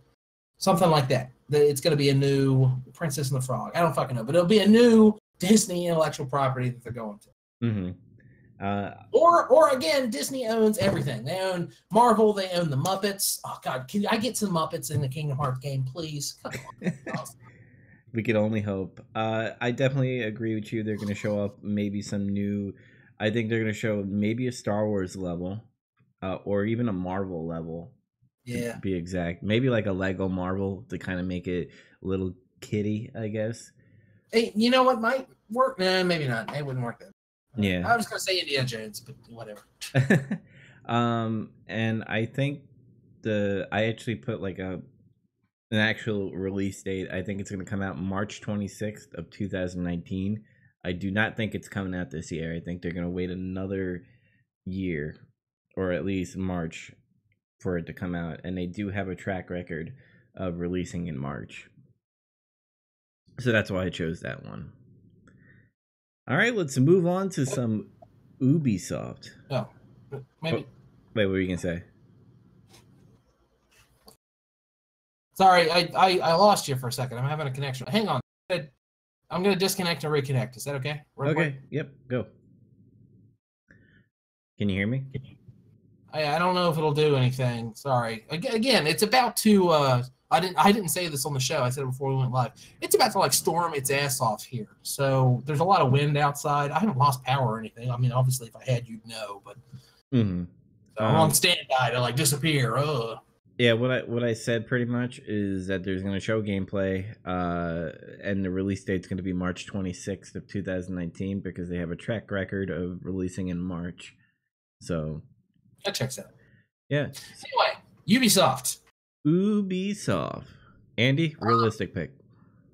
something like that. It's going to be a new Princess and the Frog. I don't fucking know, but it'll be a new Disney intellectual property that they're going to. hmm Uh, Or, or again, Disney owns everything. They own Marvel. They own the Muppets. Oh God, can I get some Muppets in the Kingdom Hearts game, please? Come on. we could only hope. Uh, I definitely agree with you. They're going to show up maybe some new. I think they're going to show maybe a Star Wars level, uh, or even a Marvel level. to yeah, be exact. Maybe like a Lego Marvel to kind of make it a little kitty, I guess. Hey, you know what might work? Nah, maybe not. It wouldn't work then. Yeah. I was gonna say Indiana Jones, but whatever. um, and I think the I actually put like a an actual release date. I think it's going to come out March 26th of 2019. I do not think it's coming out this year. I think they're going to wait another year or at least March for it to come out and they do have a track record of releasing in March. So that's why I chose that one. All right, let's move on to some Ubisoft. No, maybe. Wait, what were you gonna say? Sorry, I, I I lost you for a second. I'm having a connection. Hang on. I'm gonna disconnect and reconnect. Is that okay? Real quick? Okay, yep, go. Can you hear me? I, I don't know if it'll do anything. Sorry. Again, it's about to. Uh, I didn't. I didn't say this on the show. I said it before we went live. It's about to like storm its ass off here. So there's a lot of wind outside. I haven't lost power or anything. I mean, obviously, if I had, you'd know. But Mm-hmm. so I'm on Um, standby to like disappear. Ugh. Yeah, what I what I said pretty much is that there's gonna show gameplay, uh, and the release date's gonna be March 26th of 2019 because they have a track record of releasing in March. So That checks out. yeah, Anyway, Ubisoft. Ubisoft. Andy, realistic pick.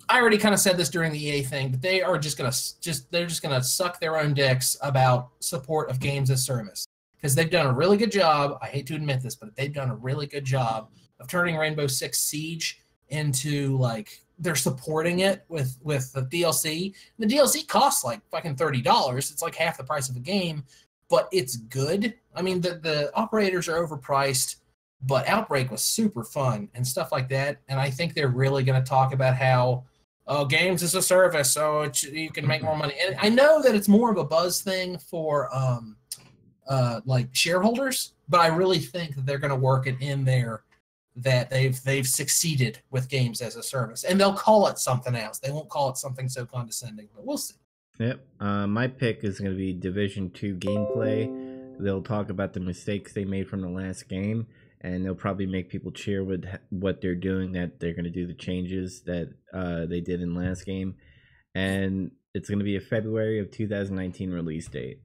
I already kind of said this during the EA thing, but they are just gonna just they're just gonna suck their own dicks about support of games as service because they've done a really good job. I hate to admit this, but they've done a really good job of turning Rainbow Six Siege into like they're supporting it with with the DLC. The DLC costs like fucking thirty dollars. It's like half the price of a game, but it's good I mean, the the operators are overpriced, but Outbreak was super fun and stuff like that. And I think they're really going to talk about how oh, games as a service, so it's, you can make more money. And I know that it's more of a buzz thing for um, uh, like shareholders, but I really think that they're going to work it in there that they've they've succeeded with games as a service, and they'll call it something else. They won't call it something so condescending, but we'll see. Yep. Uh, my pick is going to be Division Two gameplay. They'll talk about the mistakes they made from the last game, and they'll probably make people cheer with what they're doing. That they're going to do the changes that uh, they did in last game, and it's going to be a February of 2019 release date.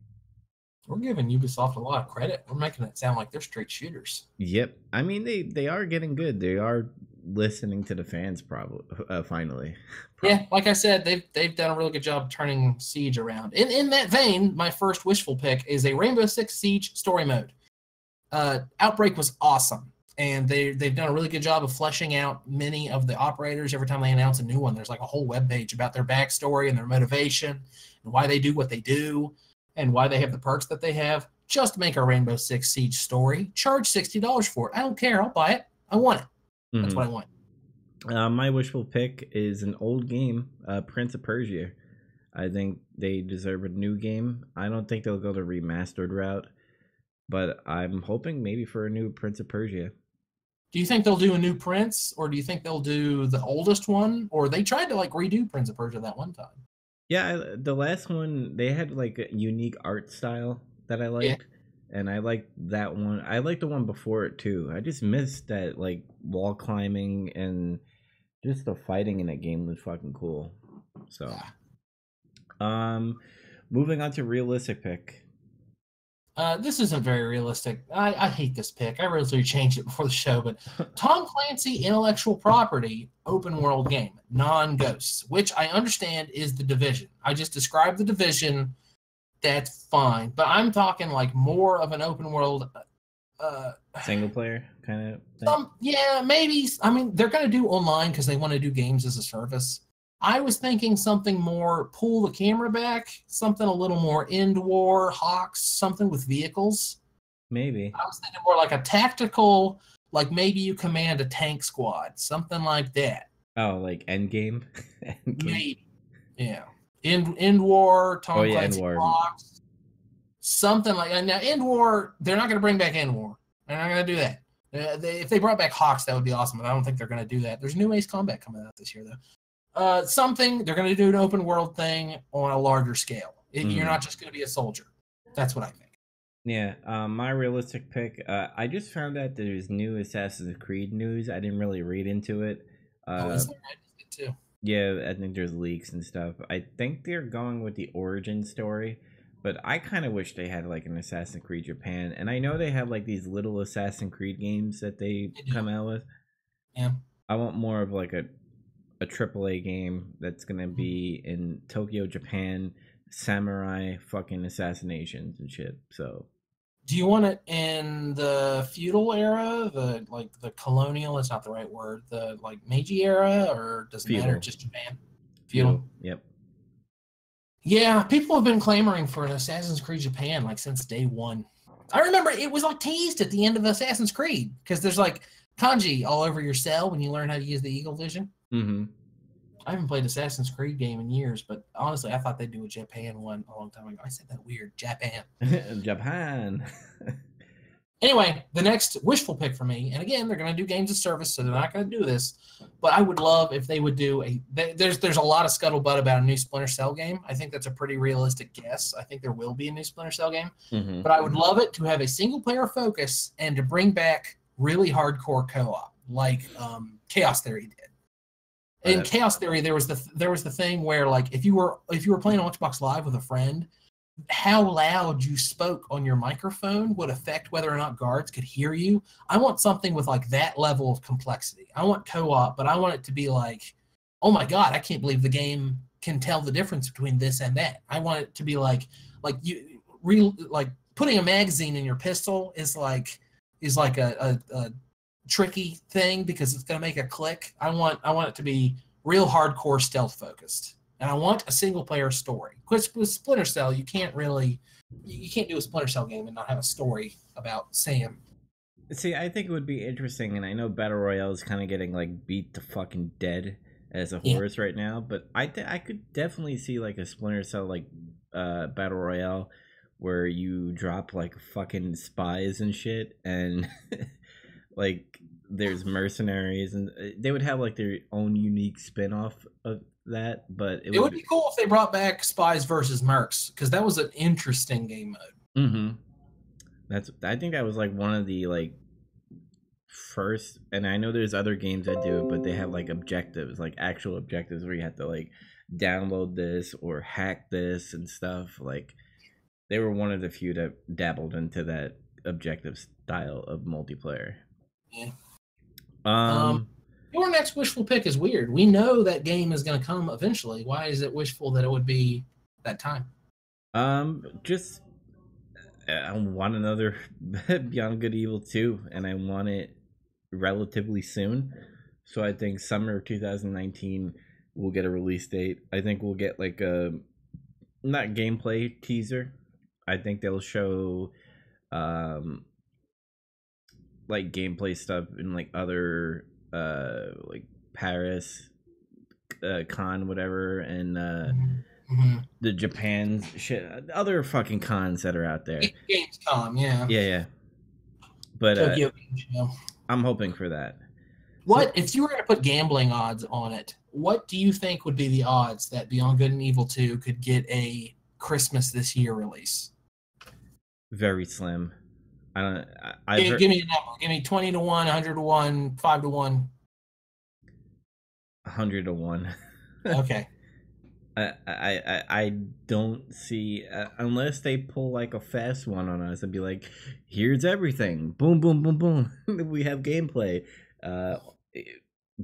We're giving Ubisoft a lot of credit. We're making it sound like they're straight shooters. Yep. I mean, they they are getting good. They are listening to the fans. Probably uh, finally. Yeah, like I said, they've they've done a really good job turning Siege around. In in that vein, my first wishful pick is a Rainbow Six Siege story mode. Uh, Outbreak was awesome, and they they've done a really good job of fleshing out many of the operators. Every time they announce a new one, there's like a whole web page about their backstory and their motivation and why they do what they do and why they have the perks that they have. Just make a Rainbow Six Siege story. Charge sixty dollars for it. I don't care. I'll buy it. I want it. That's mm-hmm. what I want. Uh, my wishful pick is an old game, uh, Prince of Persia. I think they deserve a new game. I don't think they'll go the remastered route, but I'm hoping maybe for a new Prince of Persia. Do you think they'll do a new Prince, or do you think they'll do the oldest one, or they tried to like redo Prince of Persia that one time? Yeah, the last one they had like a unique art style that I liked. Yeah and I like that one. I like the one before it too. I just missed that like wall climbing and just the fighting in that game was fucking cool. So, um, moving on to realistic pick. Uh, this isn't very realistic. I, I hate this pick. I really changed it before the show, but Tom Clancy intellectual property open world game, non ghosts, which I understand is the division. I just described the division that's fine. But I'm talking like more of an open world uh single player kind of thing. Um, yeah maybe i mean they're going to do online because they want to do games as a service i was thinking something more pull the camera back something a little more end war HAWX something with vehicles maybe i was thinking more like a tactical like maybe you command a tank squad something like that oh like end game maybe yeah End EndWar, Tom oh, yeah, Clancy War. Something like that. Now, EndWar, they're not going to bring back EndWar. They're not going to do that. Uh, they, if they brought back HAWX, that would be awesome. But I don't think they're going to do that. There's new Ace Combat coming out this year, though. Uh, something they're going to do an open world thing on a larger scale. It, mm. You're hmm. not just going to be a soldier. That's what I think. Yeah, um, my realistic pick. Uh, I just found out there's new Assassin's Creed news. I didn't really read into it. Uh, oh, is there? I too. Yeah, I think there's leaks and stuff. I think they're going with the origin story, but I kind of wish they had like an Assassin's Creed Japan. And I know they have like these little Assassin's Creed games that they come out with. Yeah. I want more of like a a AAA game that's gonna mm-hmm. be in Tokyo, Japan, samurai fucking assassinations and shit. So do you want it in the feudal era, the like the colonial? It's not the right word. The like Meiji era, or does it feudal. matter? Just Japan. Feudal. feudal. Yep. Yeah, people have been clamoring for an Assassin's Creed Japan like since day one. I remember it was like teased at the end of Assassin's Creed because there's like kanji all over your cell when you learn how to use the eagle vision. Mm-hmm. I haven't played Assassin's Creed game in years, but honestly, I thought they'd do a Japan one a long time ago. I said that weird, Japan. Japan. anyway, the next wishful pick for me, and again, they're going to do games of service, so they're not going to do this. But I would love if they would do a. They, there's there's a lot of scuttlebutt about a new Splinter Cell game. I think that's a pretty realistic guess. I think there will be a new Splinter Cell game, mm-hmm. but I would love it to have a single player focus and to bring back really hardcore co-op like um, Chaos Theory did in chaos theory there was the there was the thing where like if you were if you were playing xbox live with a friend how loud you spoke on your microphone would affect whether or not guards could hear you. I want something with like that level of complexity. I want co-op but i want it to be like oh my god i can't believe the game can tell the difference between this and that. I want it to be like like you real like putting a magazine in your pistol is like is like a, a, a tricky thing because it's going to make a click. I want I want it to be real hardcore stealth focused, and I want a single player story. Because with Splinter Cell, you can't really you can't do a Splinter Cell game and not have a story about Sam. See, I think it would be interesting, and I know Battle Royale is kind of getting like beat to fucking dead as a Yeah. horse right now, but I th- I could definitely see like a Splinter Cell like uh Battle Royale where you drop like fucking spies and shit, and like there's mercenaries, and uh, they would have like their own unique spin off of that, but It would be cool if they brought back Spies versus Mercs because that was an interesting game mode. Mm-hmm. That's I think that was like one of the like first and I know there's other games that do it, but they have like objectives, like actual objectives where you have to like download this or hack this and stuff. Like they were one of the few that dabbled into that objective style of multiplayer. Yeah. Um, Um, Your next wishful pick is weird. We know that game is going to come eventually. Why is it wishful that it would be that time? Um, just I want another Beyond Good Evil 2, and I want it relatively soon. So I think summer of 2019 we'll get a release date. I think we'll get like a not gameplay teaser. I think they'll show um like gameplay stuff in like other uh like Paris uh, con whatever and uh Mhm. the Japan shit, other fucking cons that are out there. Gamescom, yeah. Yeah, yeah. But uh. I'm hoping for that. What if you were to put gambling odds on it? What do you think would be the odds that Beyond Good and Evil 2 could get a Christmas this year release? Very slim. I don't. I, Give, heard, give me a number. Give me 20 to 1, 100 to 1, 5 to 1. hundred to one. Okay. I, I I I don't see uh, unless they pull like a fast one on us and be like, "Here's everything, boom, boom, boom, boom. we have gameplay. Uh,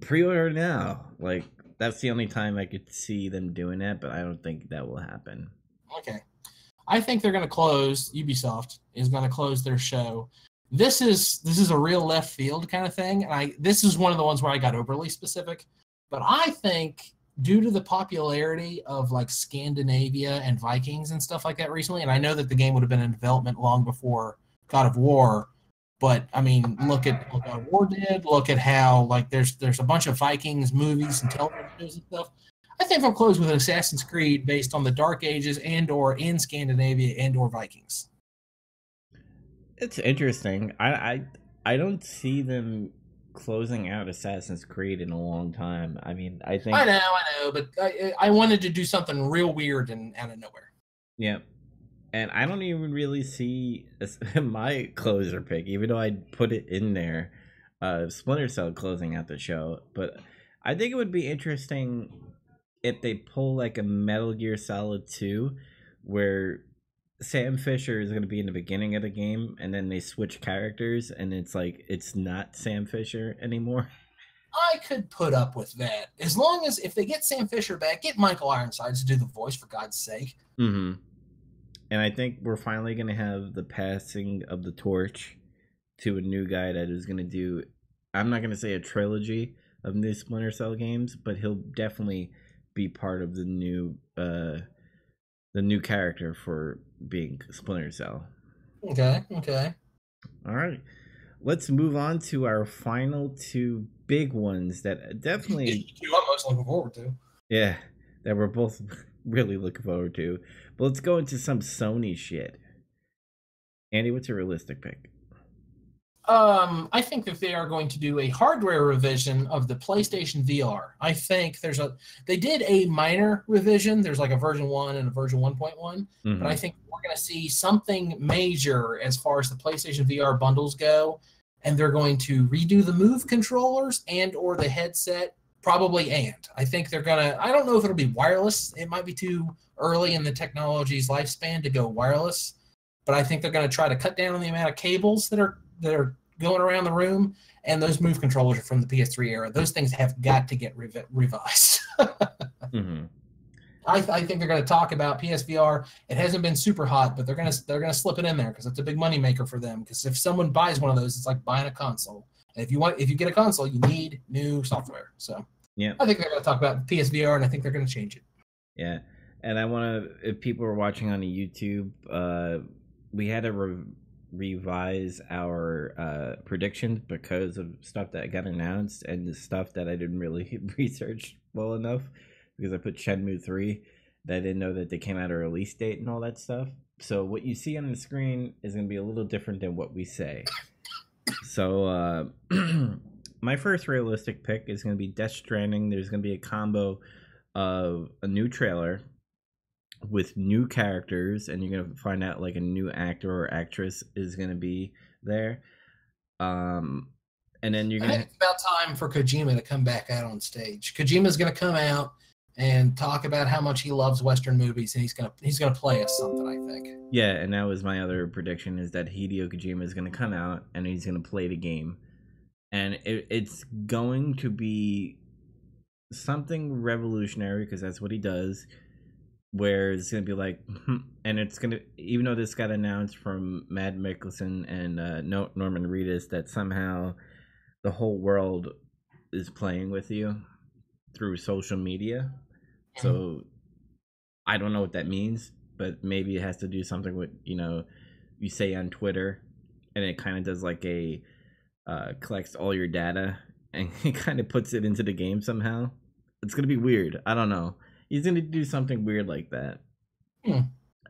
pre-order now." Like that's the only time I could see them doing that, but I don't think that will happen. Okay. I think they're going to close. Ubisoft is going to close their show. This is this is a real left field kind of thing, and I this is one of the ones where I got overly specific. But I think due to the popularity of like Scandinavia and Vikings and stuff like that recently, and I know that the game would have been in development long before God of War. But I mean, look at what God of War did. Look at how like there's there's a bunch of Vikings movies and television shows and stuff. I think I'll close with an Assassin's Creed based on the Dark Ages and or in Scandinavia and or Vikings. It's interesting. I I I don't see them closing out Assassin's Creed in a long time. I mean, I think I know, I know, but I, I wanted to do something real weird and out of nowhere. yeah. And I don't even really see my closer pick, even though I put it in there. Uh, Splinter Cell closing out the show, but I think it would be interesting if they pull like a Metal Gear Solid Two, where Sam Fisher is going to be in the beginning of the game, and then they switch characters, and it's like it's not Sam Fisher anymore. I could put up with that as long as if they get Sam Fisher back, get Michael Ironsides to do the voice for God's sake. Mm-hmm. And I think we're finally going to have the passing of the torch to a new guy that is going to do. I'm not going to say a trilogy of new Splinter Cell games, but he'll definitely be part of the new, uh, the new character for being Splinter Cell. Okay, okay. All right, let's move on to our final two big ones that definitely Two I'm most looking forward to. Yeah, that we're both really looking forward to. But let's go into some Sony shit. Andy, what's a realistic pick? Um, I think that they are going to do a hardware revision of the PlayStation VR. I think there's a they did a minor revision. There's like a version one and a version 1.1, Mhm. but I think we're going to see something major as far as the PlayStation VR bundles go, and they're going to redo the Move controllers and or the headset, probably and. I think they're gonna. I don't know if it'll be wireless. It might be too early in the technology's lifespan to go wireless, but I think they're going to try to cut down on the amount of cables that are that are going around the room. And those Move controllers are from the PS3 era. Those things have got to get revi- revised. Mhm. I, I think they're going to talk about PSVR. It hasn't been super hot, but they're going to they're going to slip it in there because it's a big money maker for them. Because if someone buys one of those, it's like buying a console. And if you want if you get a console, you need new software. So Yeah. I think they're going to talk about PSVR, and I think they're going to change it. Yeah. and I want to, if people are watching on YouTube, uh, we had a re- revise our uh, predictions because of stuff that got announced and the stuff that I didn't really research well enough because I put Shenmue 3 that I didn't know that they came out a release date and all that stuff. So what you see on the screen is going to be a little different than what we say. So uh, my first realistic pick is going to be Death Stranding. There's going to be a combo of a new trailer with new characters, and you're going to find out like a new actor or actress is going to be there. Um, and then you're I going think to it's about time for Kojima to come back out on stage. Kojima's going to come out and talk about how much he loves Western movies, and he's going to he's to play us something. I think. yeah, and that was my other prediction is that Hideo Kojima is going to come out and he's going to play the game, and it, it's going to be something revolutionary because that's what he does. Where it's gonna be like, hmm, and it's gonna even though this got announced from Mads Mikkelsen and uh, no Norman Reedus that somehow the whole world is playing with you through social media. So I don't know what that means, but maybe it has to do something with you know you say on Twitter, and it kind of does like a uh, collects all your data and it kind of puts it into the game somehow. It's gonna be weird. I don't know. He's gonna do something weird like that. Hmm.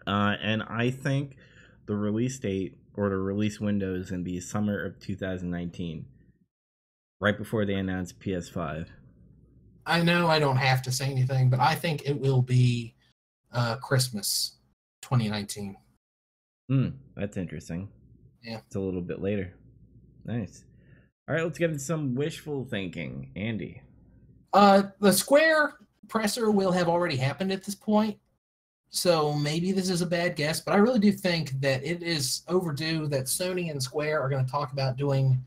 Uh, and I think the release date or the release window is gonna be summer of 2019, right before they announce PS5. I know I don't have to say anything, but I think it will be uh, Christmas 2019. Hmm, that's interesting. Yeah. It's a little bit later. Nice. All right, let's get into some wishful thinking. Andy. Uh, the Square presser will have already happened at this point, so maybe this is a bad guess, but I really do think that it is overdue that Sony and Square are going to talk about doing.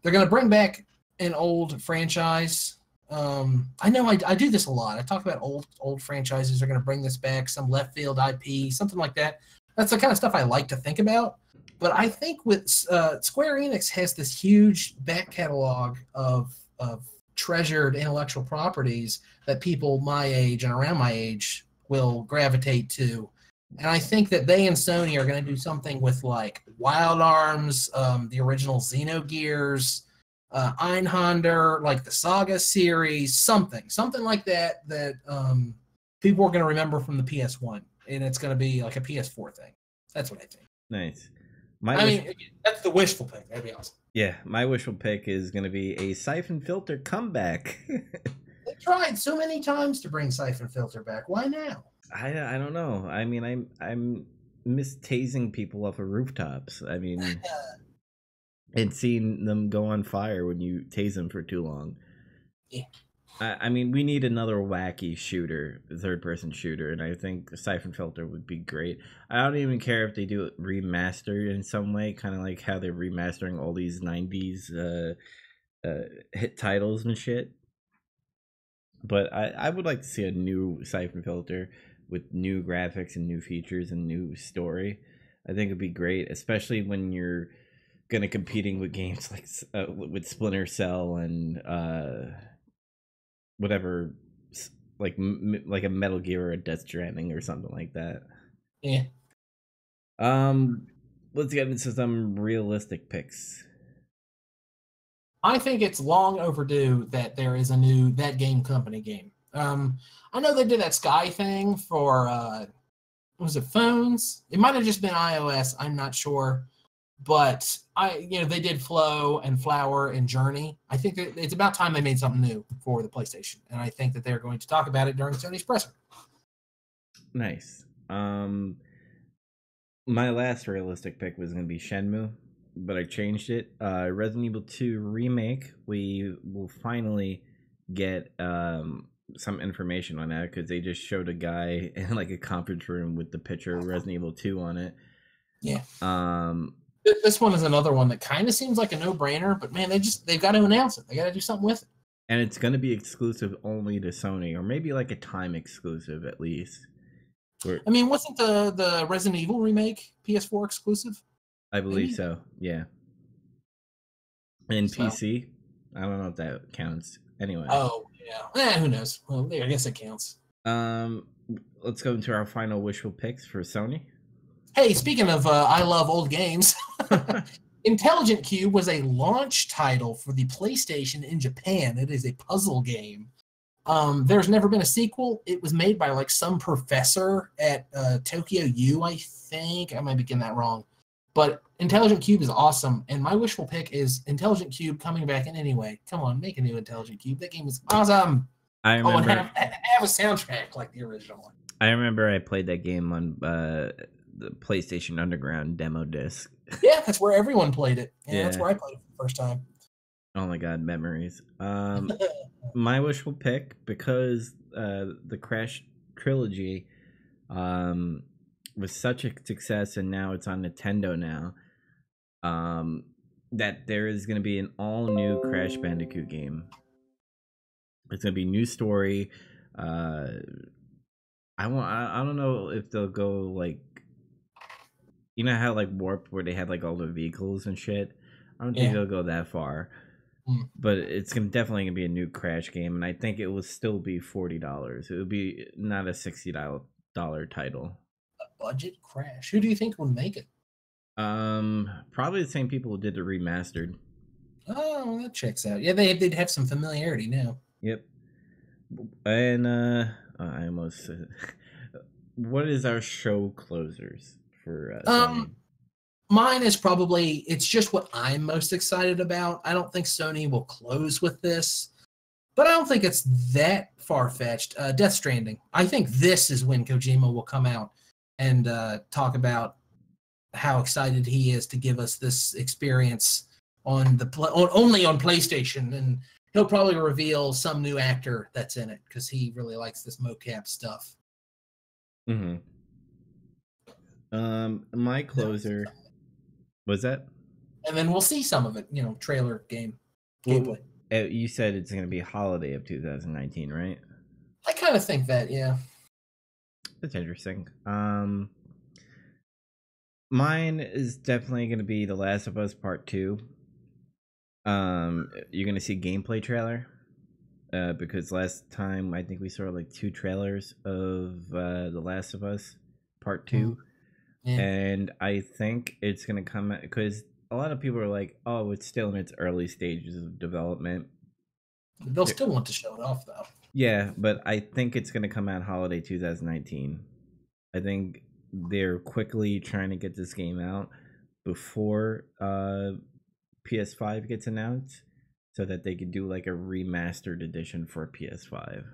They're going to bring back an old franchise. Um, I know I, I do this a lot. I talk about old old franchises. They're going to bring this back, some left field IP, something like that. That's the kind of stuff I like to think about. But I think with uh, Square Enix has this huge back catalog of of treasured intellectual properties that people my age and around my age will gravitate to. And I think that they and Sony are going to do something with like Wild Arms, um, the original Xenogears, uh, Einhander, like the Saga series, something, something like that that um, people are going to remember from the PS1, and it's going to be like a PS4 thing. That's what I think. Nice. My I wish- mean, that's the wishful pick. That'd be awesome. yeah, my wishful pick is going to be a siphon filter comeback. They tried so many times to bring Siphon Filter back. Why now? I I don't know. I mean, I'm I'm miss tasing people off of rooftops. I mean, and seeing them go on fire when you tase them for too long. Yeah. I, I mean, we need another wacky shooter, third person shooter, and I think Siphon Filter would be great. I don't even care if they do it remastered in some way, kind of like how they're remastering all these 90s uh, uh, hit titles and shit. But I, I would like to see a new Siphon Filter with new graphics and new features and new story. I think it'd be great, especially when you're gonna competing with games like uh, with Splinter Cell and uh, whatever, like m- like a Metal Gear or a Death Stranding or something like that. Yeah. Um, let's get into some realistic picks. I think it's long overdue that there is a new thatgamecompany game. Um, I know they did that Sky thing for uh, was it phones? It might have just been iOS. I'm not sure, but I you know they did Flow and Flower and Journey. I think it's about time they made something new for the PlayStation, and I think that they're going to talk about it during Sony's presser. Nice. Um, my last realistic pick was gonna be Shenmue, but I changed it. Uh, Resident Evil Two remake. We will finally get um some information on that because they just showed a guy in like a conference room with the picture of Resident Evil Two on it. Yeah. Um, This one is another one that kind of seems like a no-brainer, but man, they just they've got to announce it. They got to do something with it. and it's gonna be exclusive only to Sony, or maybe like a time exclusive at least. I mean, wasn't the the Resident Evil remake PS4 exclusive? I believe Maybe. so. Yeah. And So- PC, I don't know if that counts. Anyway. Oh yeah, eh, who knows? Well, I guess it counts. Um, let's go into our final wishful picks for Sony. Hey, speaking of, uh, I love old games. Intelligent Cube was a launch title for the PlayStation in Japan. It is a puzzle game. Um, there's never been a sequel. It was made by like some professor at uh, Tokyo U, I think. I might be getting that wrong. But Intelligent Cube is awesome, and my wishful pick is Intelligent Cube coming back in anyway. Come on, make a new Intelligent Cube. That game is awesome. I remember. Oh, and have, have a soundtrack like the original one. I remember I played that game on uh, the PlayStation Underground demo disc. Yeah, that's where everyone played it. Yeah, that's where I played it for the first time. Oh my god, memories. Um, my wishful pick because uh, the Crash trilogy um, was such a success, and now it's on Nintendo now. Um, that there is going to be an all new Crash Bandicoot game. It's going to be new story. Uh, I want. I, I don't know if they'll go like. You know how like Warp, where they had like all the vehicles and shit. I don't think Yeah. they'll go that far Hmm. but it's gonna definitely gonna be a new crash game and i think it will still be $40 it would be not a $60 title A Budget Crash. Who do you think would make it? um probably the same people who did the remastered Oh, that checks out. Yeah, they they'd have some familiarity now. yep and uh i almost what is our show closers for uh, Um, Sony? Mine is probably it's just what I'm most excited about. I don't think Sony will close with this, but I don't think it's that far fetched. Uh, Death Stranding. I think this is when Kojima will come out and uh, talk about how excited he is to give us this experience on the pl- on, only on PlayStation, and he'll probably reveal some new actor that's in it because he really likes this mocap stuff. Mhm. Um my closer was that And then we'll see some of it, you know, trailer game gameplay. uh, you said it's gonna be holiday of 2019 right I kind of think that, yeah. That's interesting. Um, mine is definitely going to be The Last of Us Part Two. Um, you're going to see gameplay trailer. Uh, because last time I think we saw like two trailers of uh, The Last of Us Part Two, Yeah. and I think it's gonna come out because a lot of people are like, "Oh, it's still in its early stages of development." They'll still want to show it off, though. Yeah, but I think it's going to come out holiday 2019. I think they're quickly trying to get this game out before uh, PS5 gets announced so that they could do like a remastered edition for PS5.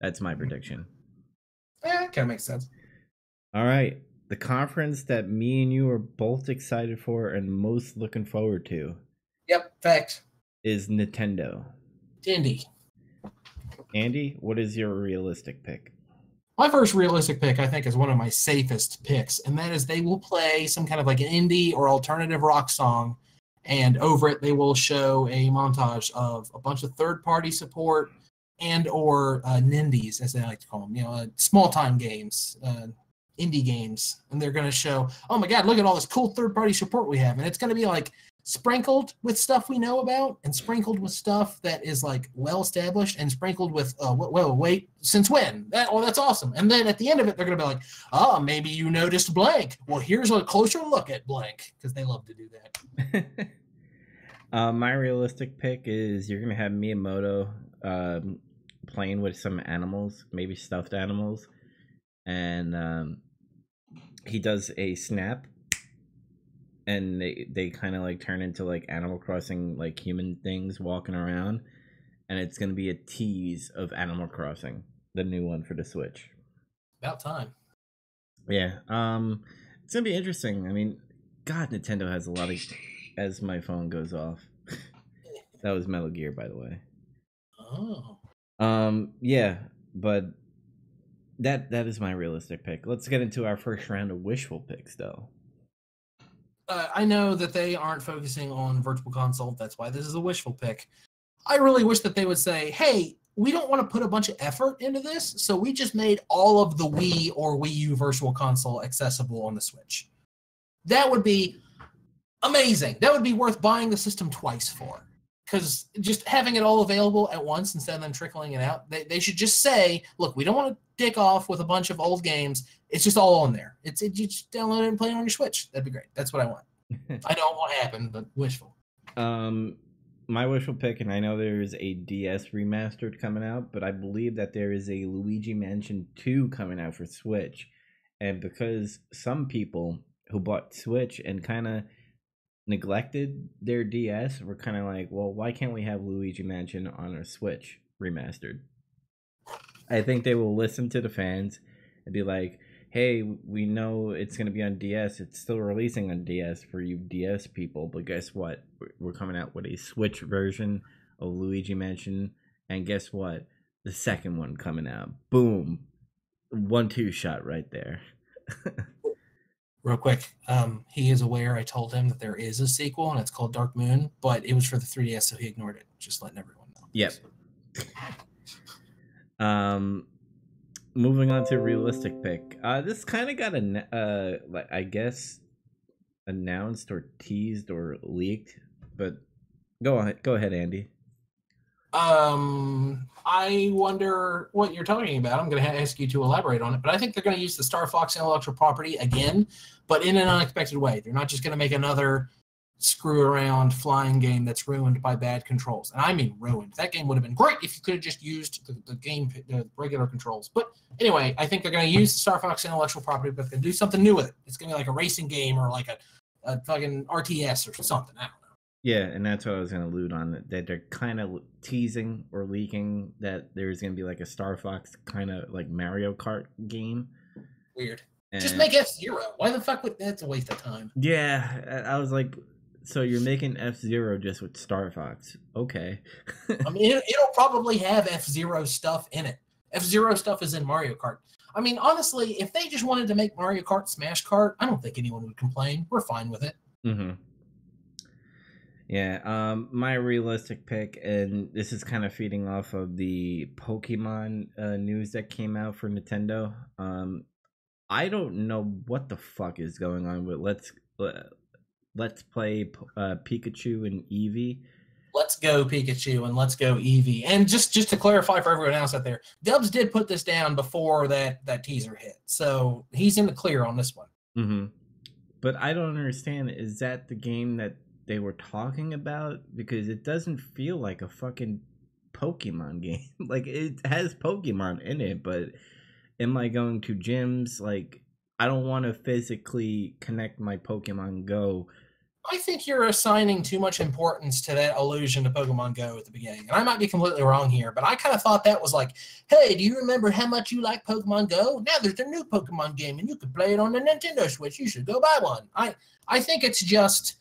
That's my prediction. Yeah, kind of makes sense. All right. The conference that me and you are both excited for and most looking forward to Yep, facts. is Nintendo. Indy. Andy, what is your realistic pick? My first realistic pick, I think, is one of my safest picks, and that is they will play some kind of like an indie or alternative rock song, and over it they will show a montage of a bunch of third-party support and or uh, nindies, as they like to call them, you know, uh, small-time games, uh, indie games, and they're going to show, oh my God, look at all this cool third-party support we have, and it's going to be like sprinkled with stuff we know about and sprinkled with stuff that is like well established and sprinkled with whoa wait since when? That oh that's awesome. And then at the end of it they're gonna be like oh maybe you noticed blank. Well here's a closer look at blank because they love to do that. Uh, my realistic pick is you're gonna have Miyamoto um, playing with some animals, maybe stuffed animals, and um, he does a snap, and they they kind of like turn into like Animal Crossing like human things walking around, and it's gonna be a tease of Animal Crossing, the new one for the Switch. about time Yeah. Um it's gonna be interesting. I mean, God, Nintendo has a lot of as my phone goes off. that was Metal Gear, by the way. oh Um, yeah, but that that is my realistic pick. Let's get into our first round of wishful picks though. uh, I know that they aren't focusing on Virtual Console. That's why this is a wishful pick. I really wish that they would say, "Hey, we don't want to put a bunch of effort into this, so we just made all of the Wii or Wii U Virtual Console accessible on the Switch." That would be amazing. That would be worth buying the system twice for. Because just having it all available at once instead of them trickling it out, they, they should just say, look, we don't want to dick off with a bunch of old games. It's just all on there. It's it, you just download it and play it on your Switch. That'd be great. That's what I want. I don't won't happen, but wishful. Um, my wishful pick, and I know there's a DS remastered coming out, but I believe that there is a Luigi Mansion 2 coming out for Switch. And because some people who bought Switch and kind of neglected their DS were kind of like, well, why can't we have Luigi Mansion on a Switch remastered? I think they will listen to the fans and be like, hey, we know it's going to be on DS. It's still releasing on DS for you DS people, but guess what? We're coming out with a Switch version of Luigi Mansion. And guess what? The second one coming out. Boom. One two shot right there. Real quick, um, he is aware I told him that there is a sequel and it's called Dark Moon, but it was for the 3DS, so he ignored it. Just letting everyone know. Yep. Um, moving on to realistic pick. Uh, this kind of got a uh, I guess announced or teased or leaked, but go ahead, go ahead, Andy. Um, I wonder what you're talking about. I'm going to ask you to elaborate on it, but I think they're going to use the Star Fox intellectual property again, but in an unexpected way. They're not just going to make another screw around flying game that's ruined by bad controls. And I mean ruined. That game would have been great if you could have just used the, the game, the regular controls. But anyway, I think they're going to use the Star Fox intellectual property, but they're going to do something new with it. It's going to be like a racing game or like a, a fucking RTS or something. I. Yeah, and that's what I was going to allude on that they're kind of teasing or leaking that there's going to be like a Star Fox kind of like Mario Kart game. Weird. And Just make F Zero. Why the fuck would that's a waste of time? Yeah, I was like, so you're making F Zero just with Star Fox? Okay. I mean, it, will probably have F Zero stuff in it. F Zero stuff is in Mario Kart. I mean, honestly, if they just wanted to make Mario Kart Smash Kart, I don't think anyone would complain. We're fine with it. Mm-hmm. Yeah, um, my realistic pick, and this is kind of feeding off of the Pokemon uh, news that came out for Nintendo. Um, I don't know what the fuck is going on with let's uh, let's play uh, Pikachu and Eevee. Let's go Pikachu and let's go Eevee. And just just to clarify for everyone else out there, Dubs did put this down before that that teaser hit, so he's in the clear on this one. Mm-hmm. But I don't understand. Is that the game that they were talking about because it doesn't feel like a fucking Pokemon game. like it has Pokemon in it, but am I going to gyms? Like I don't want to physically connect my Pokemon Go. I think you're assigning too much importance to that allusion to Pokemon Go at the beginning. And I might be completely wrong here, but I kind of thought that was like, hey, do you remember how much you like Pokemon Go? Now there's a new Pokemon game and you can play it on the Nintendo Switch. You should go buy one. I I think it's just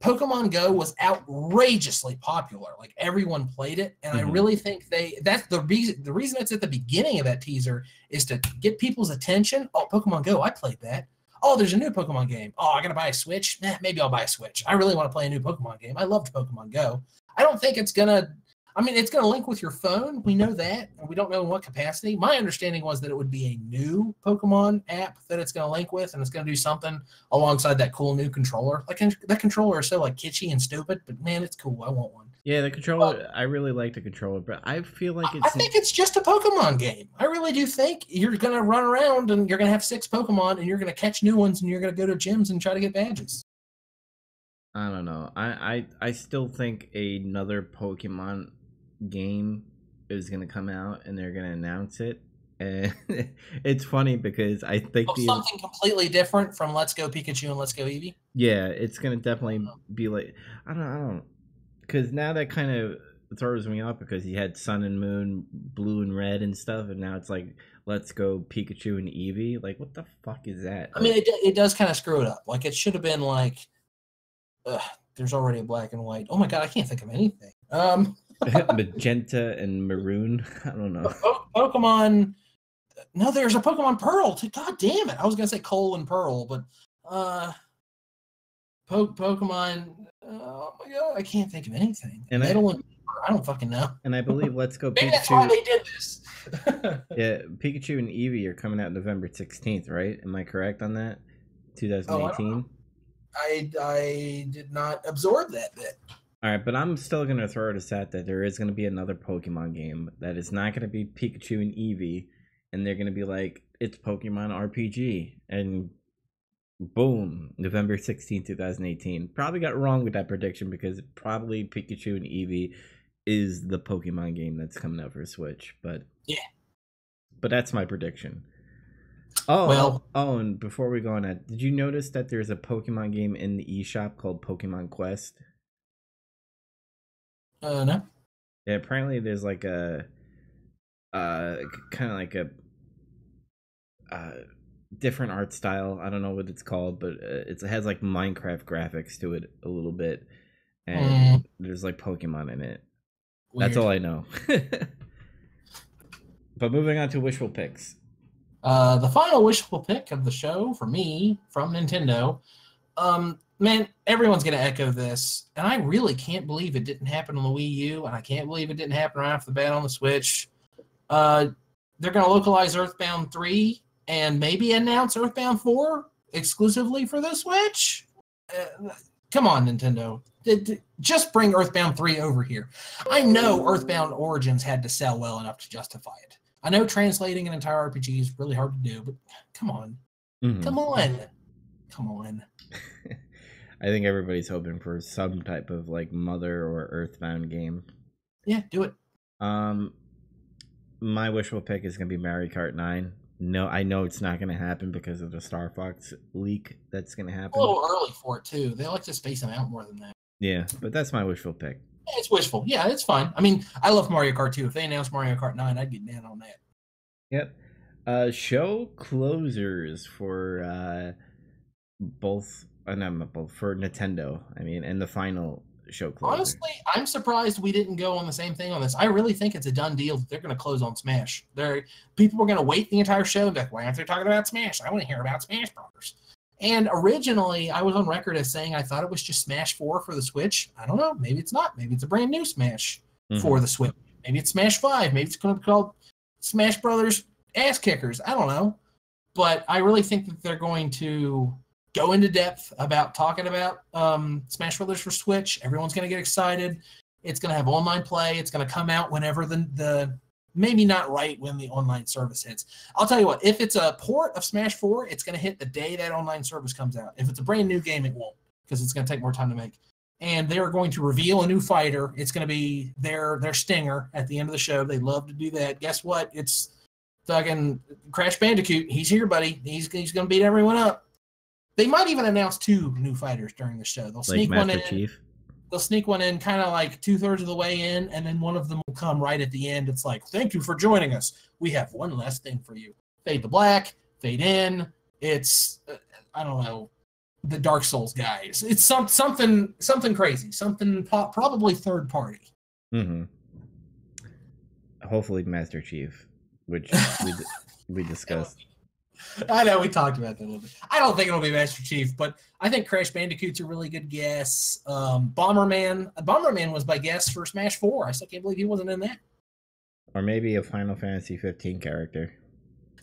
Pokemon Go was outrageously popular. Like everyone played it, and mm-hmm. I really think they that's the reason the reason it's at the beginning of that teaser is to get people's attention. Oh, Pokemon Go, I played that. Oh, there's a new Pokemon game. Oh, I gotta buy a Switch. Eh, maybe I'll buy a Switch. I really want to play a new Pokemon game. I loved Pokemon Go. I don't think it's gonna I mean, it's going to link with your phone. We know that. We don't know in what capacity. My understanding was that it would be a new Pokemon app that it's going to link with, and it's going to do something alongside that cool new controller. Like that controller is so like kitschy and stupid, but man, it's cool. I want one. Yeah, the controller. I really like the controller, but I feel like it's. I think it's just a Pokemon game. I really do think you're going to run around and you're going to have six Pokemon, and you're going to catch new ones, and you're going to go to gyms and try to get badges. I don't know. I, I I still think another Pokemon game is going to come out and they're going to announce it. And it's funny because I think oh, the, something completely different from Let's Go Pikachu and Let's Go Eevee. Yeah, it's gonna definitely be like I don't, I don't, because now that kind of throws me off because he had Sun and Moon, Blue and Red and stuff, and now it's like Let's Go Pikachu and Eevee. Like, what the fuck is that? I mean, it it does kind of screw it up. Like, it should have been like, ugh, there's already a black and white. Oh my god, I can't think of anything. Um. magenta and maroon. I don't know. Pokemon. No, there's a Pokemon Pearl. God damn it! I was gonna say Coal and Pearl, but uh, po- Pokemon. Oh my god, I can't think of anything. And I, don't. I don't fucking know. And I believe Let's Go Maybe Pikachu. That's why they did this. yeah, Pikachu and Eevee are coming out November sixteenth, right? Am I correct on that? 2018. Oh, I, I I did not absorb that bit. All right, but I'm still gonna throw it a set that there is gonna be another Pokemon game that is not gonna be Pikachu and Eevee, and they're gonna be like it's Pokemon RPG, and boom, November 16, 2018. Probably got wrong with that prediction because probably Pikachu and Eevee is the Pokemon game that's coming out for Switch, but Yeah. But that's my prediction. Oh, oh Well- oh, and before we go on that, did you notice that there's a Pokemon game in the eShop called Pokemon Quest? Uh, no. Yeah, apparently there's like a uh kind of like a uh different art style. I don't know what it's called, but uh, it's, it has like Minecraft graphics to it a little bit, and there's like Pokemon in it. That's all I know. but moving on to wishful picks. Uh, the final wishful pick of the show for me from Nintendo. Um, man, everyone's gonna echo this, and I really can't believe it didn't happen on the Wii U, and I can't believe it didn't happen right off the bat on the Switch. Uh, they're gonna localize Earthbound three and maybe announce Earthbound four exclusively for the Switch. Uh, come on, Nintendo. D- d- Just bring Earthbound 3 over here. I know Earthbound Origins had to sell well enough to justify it. I know translating an entire RPG is really hard to do, but come on. Mhm. Come on. Come on. I think everybody's hoping for some type of like Mother or Earthbound game. Yeah, do it. Um, my wishful pick is gonna be Mario Kart Nine. No, I know it's not gonna happen because of the Star Fox leak that's gonna happen. A little early for it, too. They like to space them out more than that. Yeah, but that's my wishful pick. Yeah, it's wishful. Yeah, it's fine. I mean, I love Mario Kart 2. If they announced Mario Kart 9, I'd get down on that. Yep. Uh, show closers for uh both. Not for Nintendo. I mean, and the final show closer. Honestly, I'm surprised we didn't go on the same thing on this. I really think it's a done deal that they're going to close on Smash. They're, people were going to wait the entire show and be like, why aren't they talking about Smash? I want to hear about Smash Brothers. And originally, I was on record as saying I thought it was just Smash 4 for the Switch. I don't know. Maybe it's not. Maybe it's a brand new Smash Mhm. for the Switch. Maybe it's Smash 5. Maybe it's going to be called Smash Brothers Ass Kickers. I don't know. But I really think that they're going to go into depth about talking about um, Smash Brothers for Switch. Everyone's going to get excited. It's going to have online play. It's going to come out whenever the the maybe not right when the online service hits. I'll tell you what. If it's a port of Smash Four, it's going to hit the day that online service comes out. If it's a brand new game, it won't because it's going to take more time to make. And they're going to reveal a new fighter. It's going to be their their stinger at the end of the show. They love to do that. Guess what? It's fucking Crash Bandicoot. He's here, buddy. He's he's going to beat everyone up. They might even announce two new fighters during the show. They'll like sneak one in. Chief. They'll sneak one in, kind of like two thirds of the way in, and then one of them will come right at the end. It's like, "Thank you for joining us. We have one last thing for you." Fade to black, fade in. It's uh, I don't know the Dark Souls guys. It's some something something crazy, something po- probably third party. Mm-hmm. Hopefully, Master Chief, which we d- we discussed. I know we talked about that a little bit. I don't think it'll be Master Chief, but I think Crash Bandicoot's a really good guess. Um, Bomberman, Bomberman was my guess for Smash Four. I still can't believe he wasn't in that. Or maybe a Final Fantasy 15 character.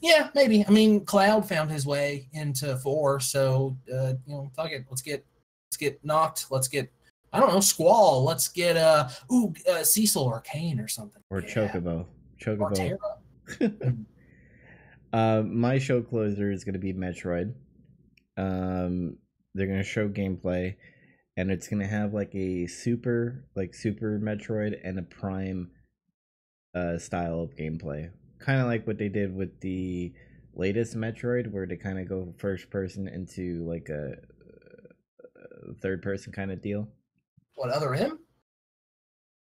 Yeah, maybe. I mean, Cloud found his way into four, so uh, you know, fuck it. Let's get let's get Noct. Let's get I don't know, Squall. Let's get uh ooh uh, Cecil or Kain or something. Or Yeah. Chocobo. Or Chocobo. Terra. uh, my show closer is going to be Metroid. Um, they're going to show gameplay, and it's going to have like a super, like Super Metroid and a Prime uh, style of gameplay. Kind of like what they did with the latest Metroid, where they kind of go first person into like a, a third person kind of deal. What Other M?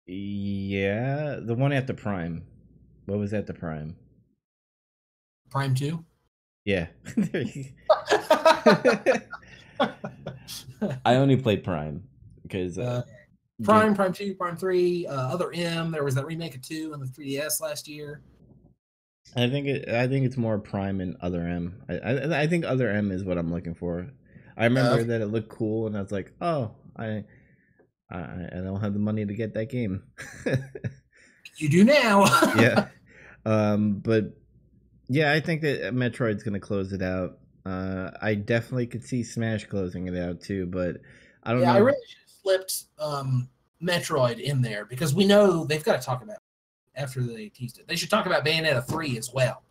Yeah, the one at the Prime. What was at the Prime? Prime Two. Yeah. I only played Prime because uh, Uh, Prime, Prime Two, Prime Three, uh, Other M. There was that remake of Two on the 3DS last year. I think it. I think it's more Prime and Other M. I, I I think Other M is what I'm looking for. I remember Uh, that it looked cool, and I was like, oh, I, I, I don't have the money to get that game. You do now. yeah. Um, but yeah, I think that Metroid's gonna close it out. Uh, I definitely could see Smash closing it out too, but I don't yeah, know. I really should have flipped um, Metroid in there because we know they've got to talk about it after they teased it. They should talk about Bayonetta three as well.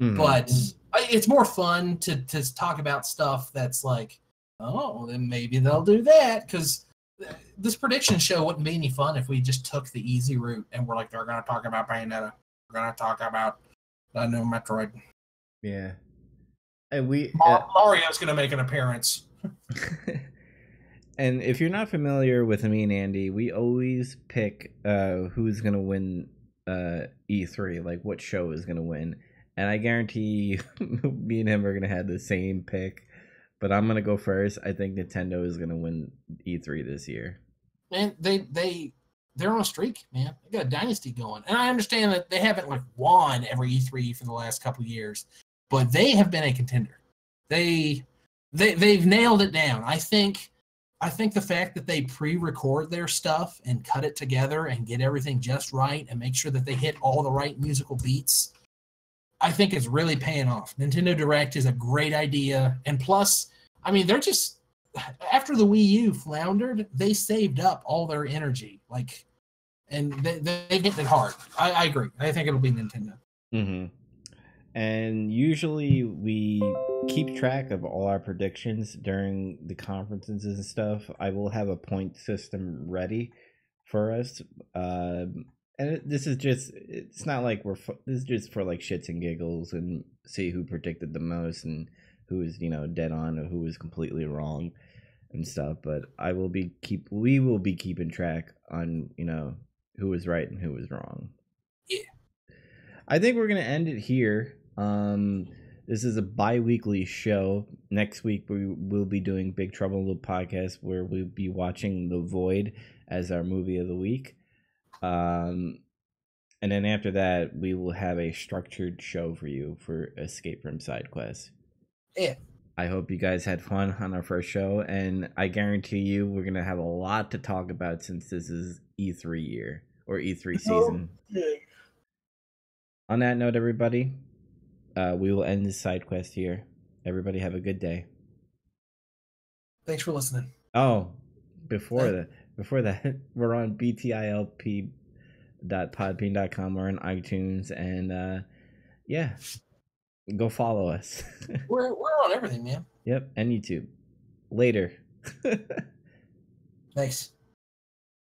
Mhm. But I- it's more fun to to talk about stuff that's like, oh, then maybe they'll do that because this prediction show wouldn't be any fun if we just took the easy route and we're like, they're going to talk about Bayonetta, we're going to talk about the new Metroid. yeah, and we. Uh, Mario's going to make an appearance. and if you're not familiar with me and Andy, we always pick uh, who's gonna win uh, E3, like what show is gonna win. And I guarantee you, me and him are gonna have the same pick. But I'm gonna go first. I think Nintendo is gonna win E3 this year. And they they they're on a streak, man. They got a dynasty going, and I understand that they haven't like won every E3 for the last couple years, but they have been a contender. They they they've nailed it down. I think I think the fact that they pre-record their stuff and cut it together and get everything just right and make sure that they hit all the right musical beats, I think is really paying off. Nintendo Direct is a great idea, and plus, I mean, they're just after the Wii U floundered, they saved up all their energy, like, and they they hit it hard. I, I agree. I think it'll be Nintendo. Mm-hmm. And usually we keep track of all our predictions during the conferences and stuff. I will have a point system ready for us. Um, and this is just, it's not like we're, this is just for like shits and giggles and see who predicted the most and who is, you know, dead on or who was completely wrong and stuff. But I will be keep, we will be keeping track on, you know, who was right and who was wrong. Yeah, I think we're gonna end it here. Um, this is a bi-weekly show. Next week we will be doing Big Trouble in Little Podcast, where we'll be watching The Void as our movie of the week. Um, and then after that, we will have a structured show for you for Escape from Side Quest. Yeah. I hope you guys had fun on our first show, and I guarantee you we're gonna have a lot to talk about since this is E3 year or E3 season. On that note, everybody, uh, we will end this side quest here. Everybody have a good day. Thanks for listening. Oh, before that, before that, we're on BTILP. btilp.podbean.com. We're on iTunes, and uh, yeah, go follow us. We're we're on everything, man. yep, and YouTube. Later. Thanks.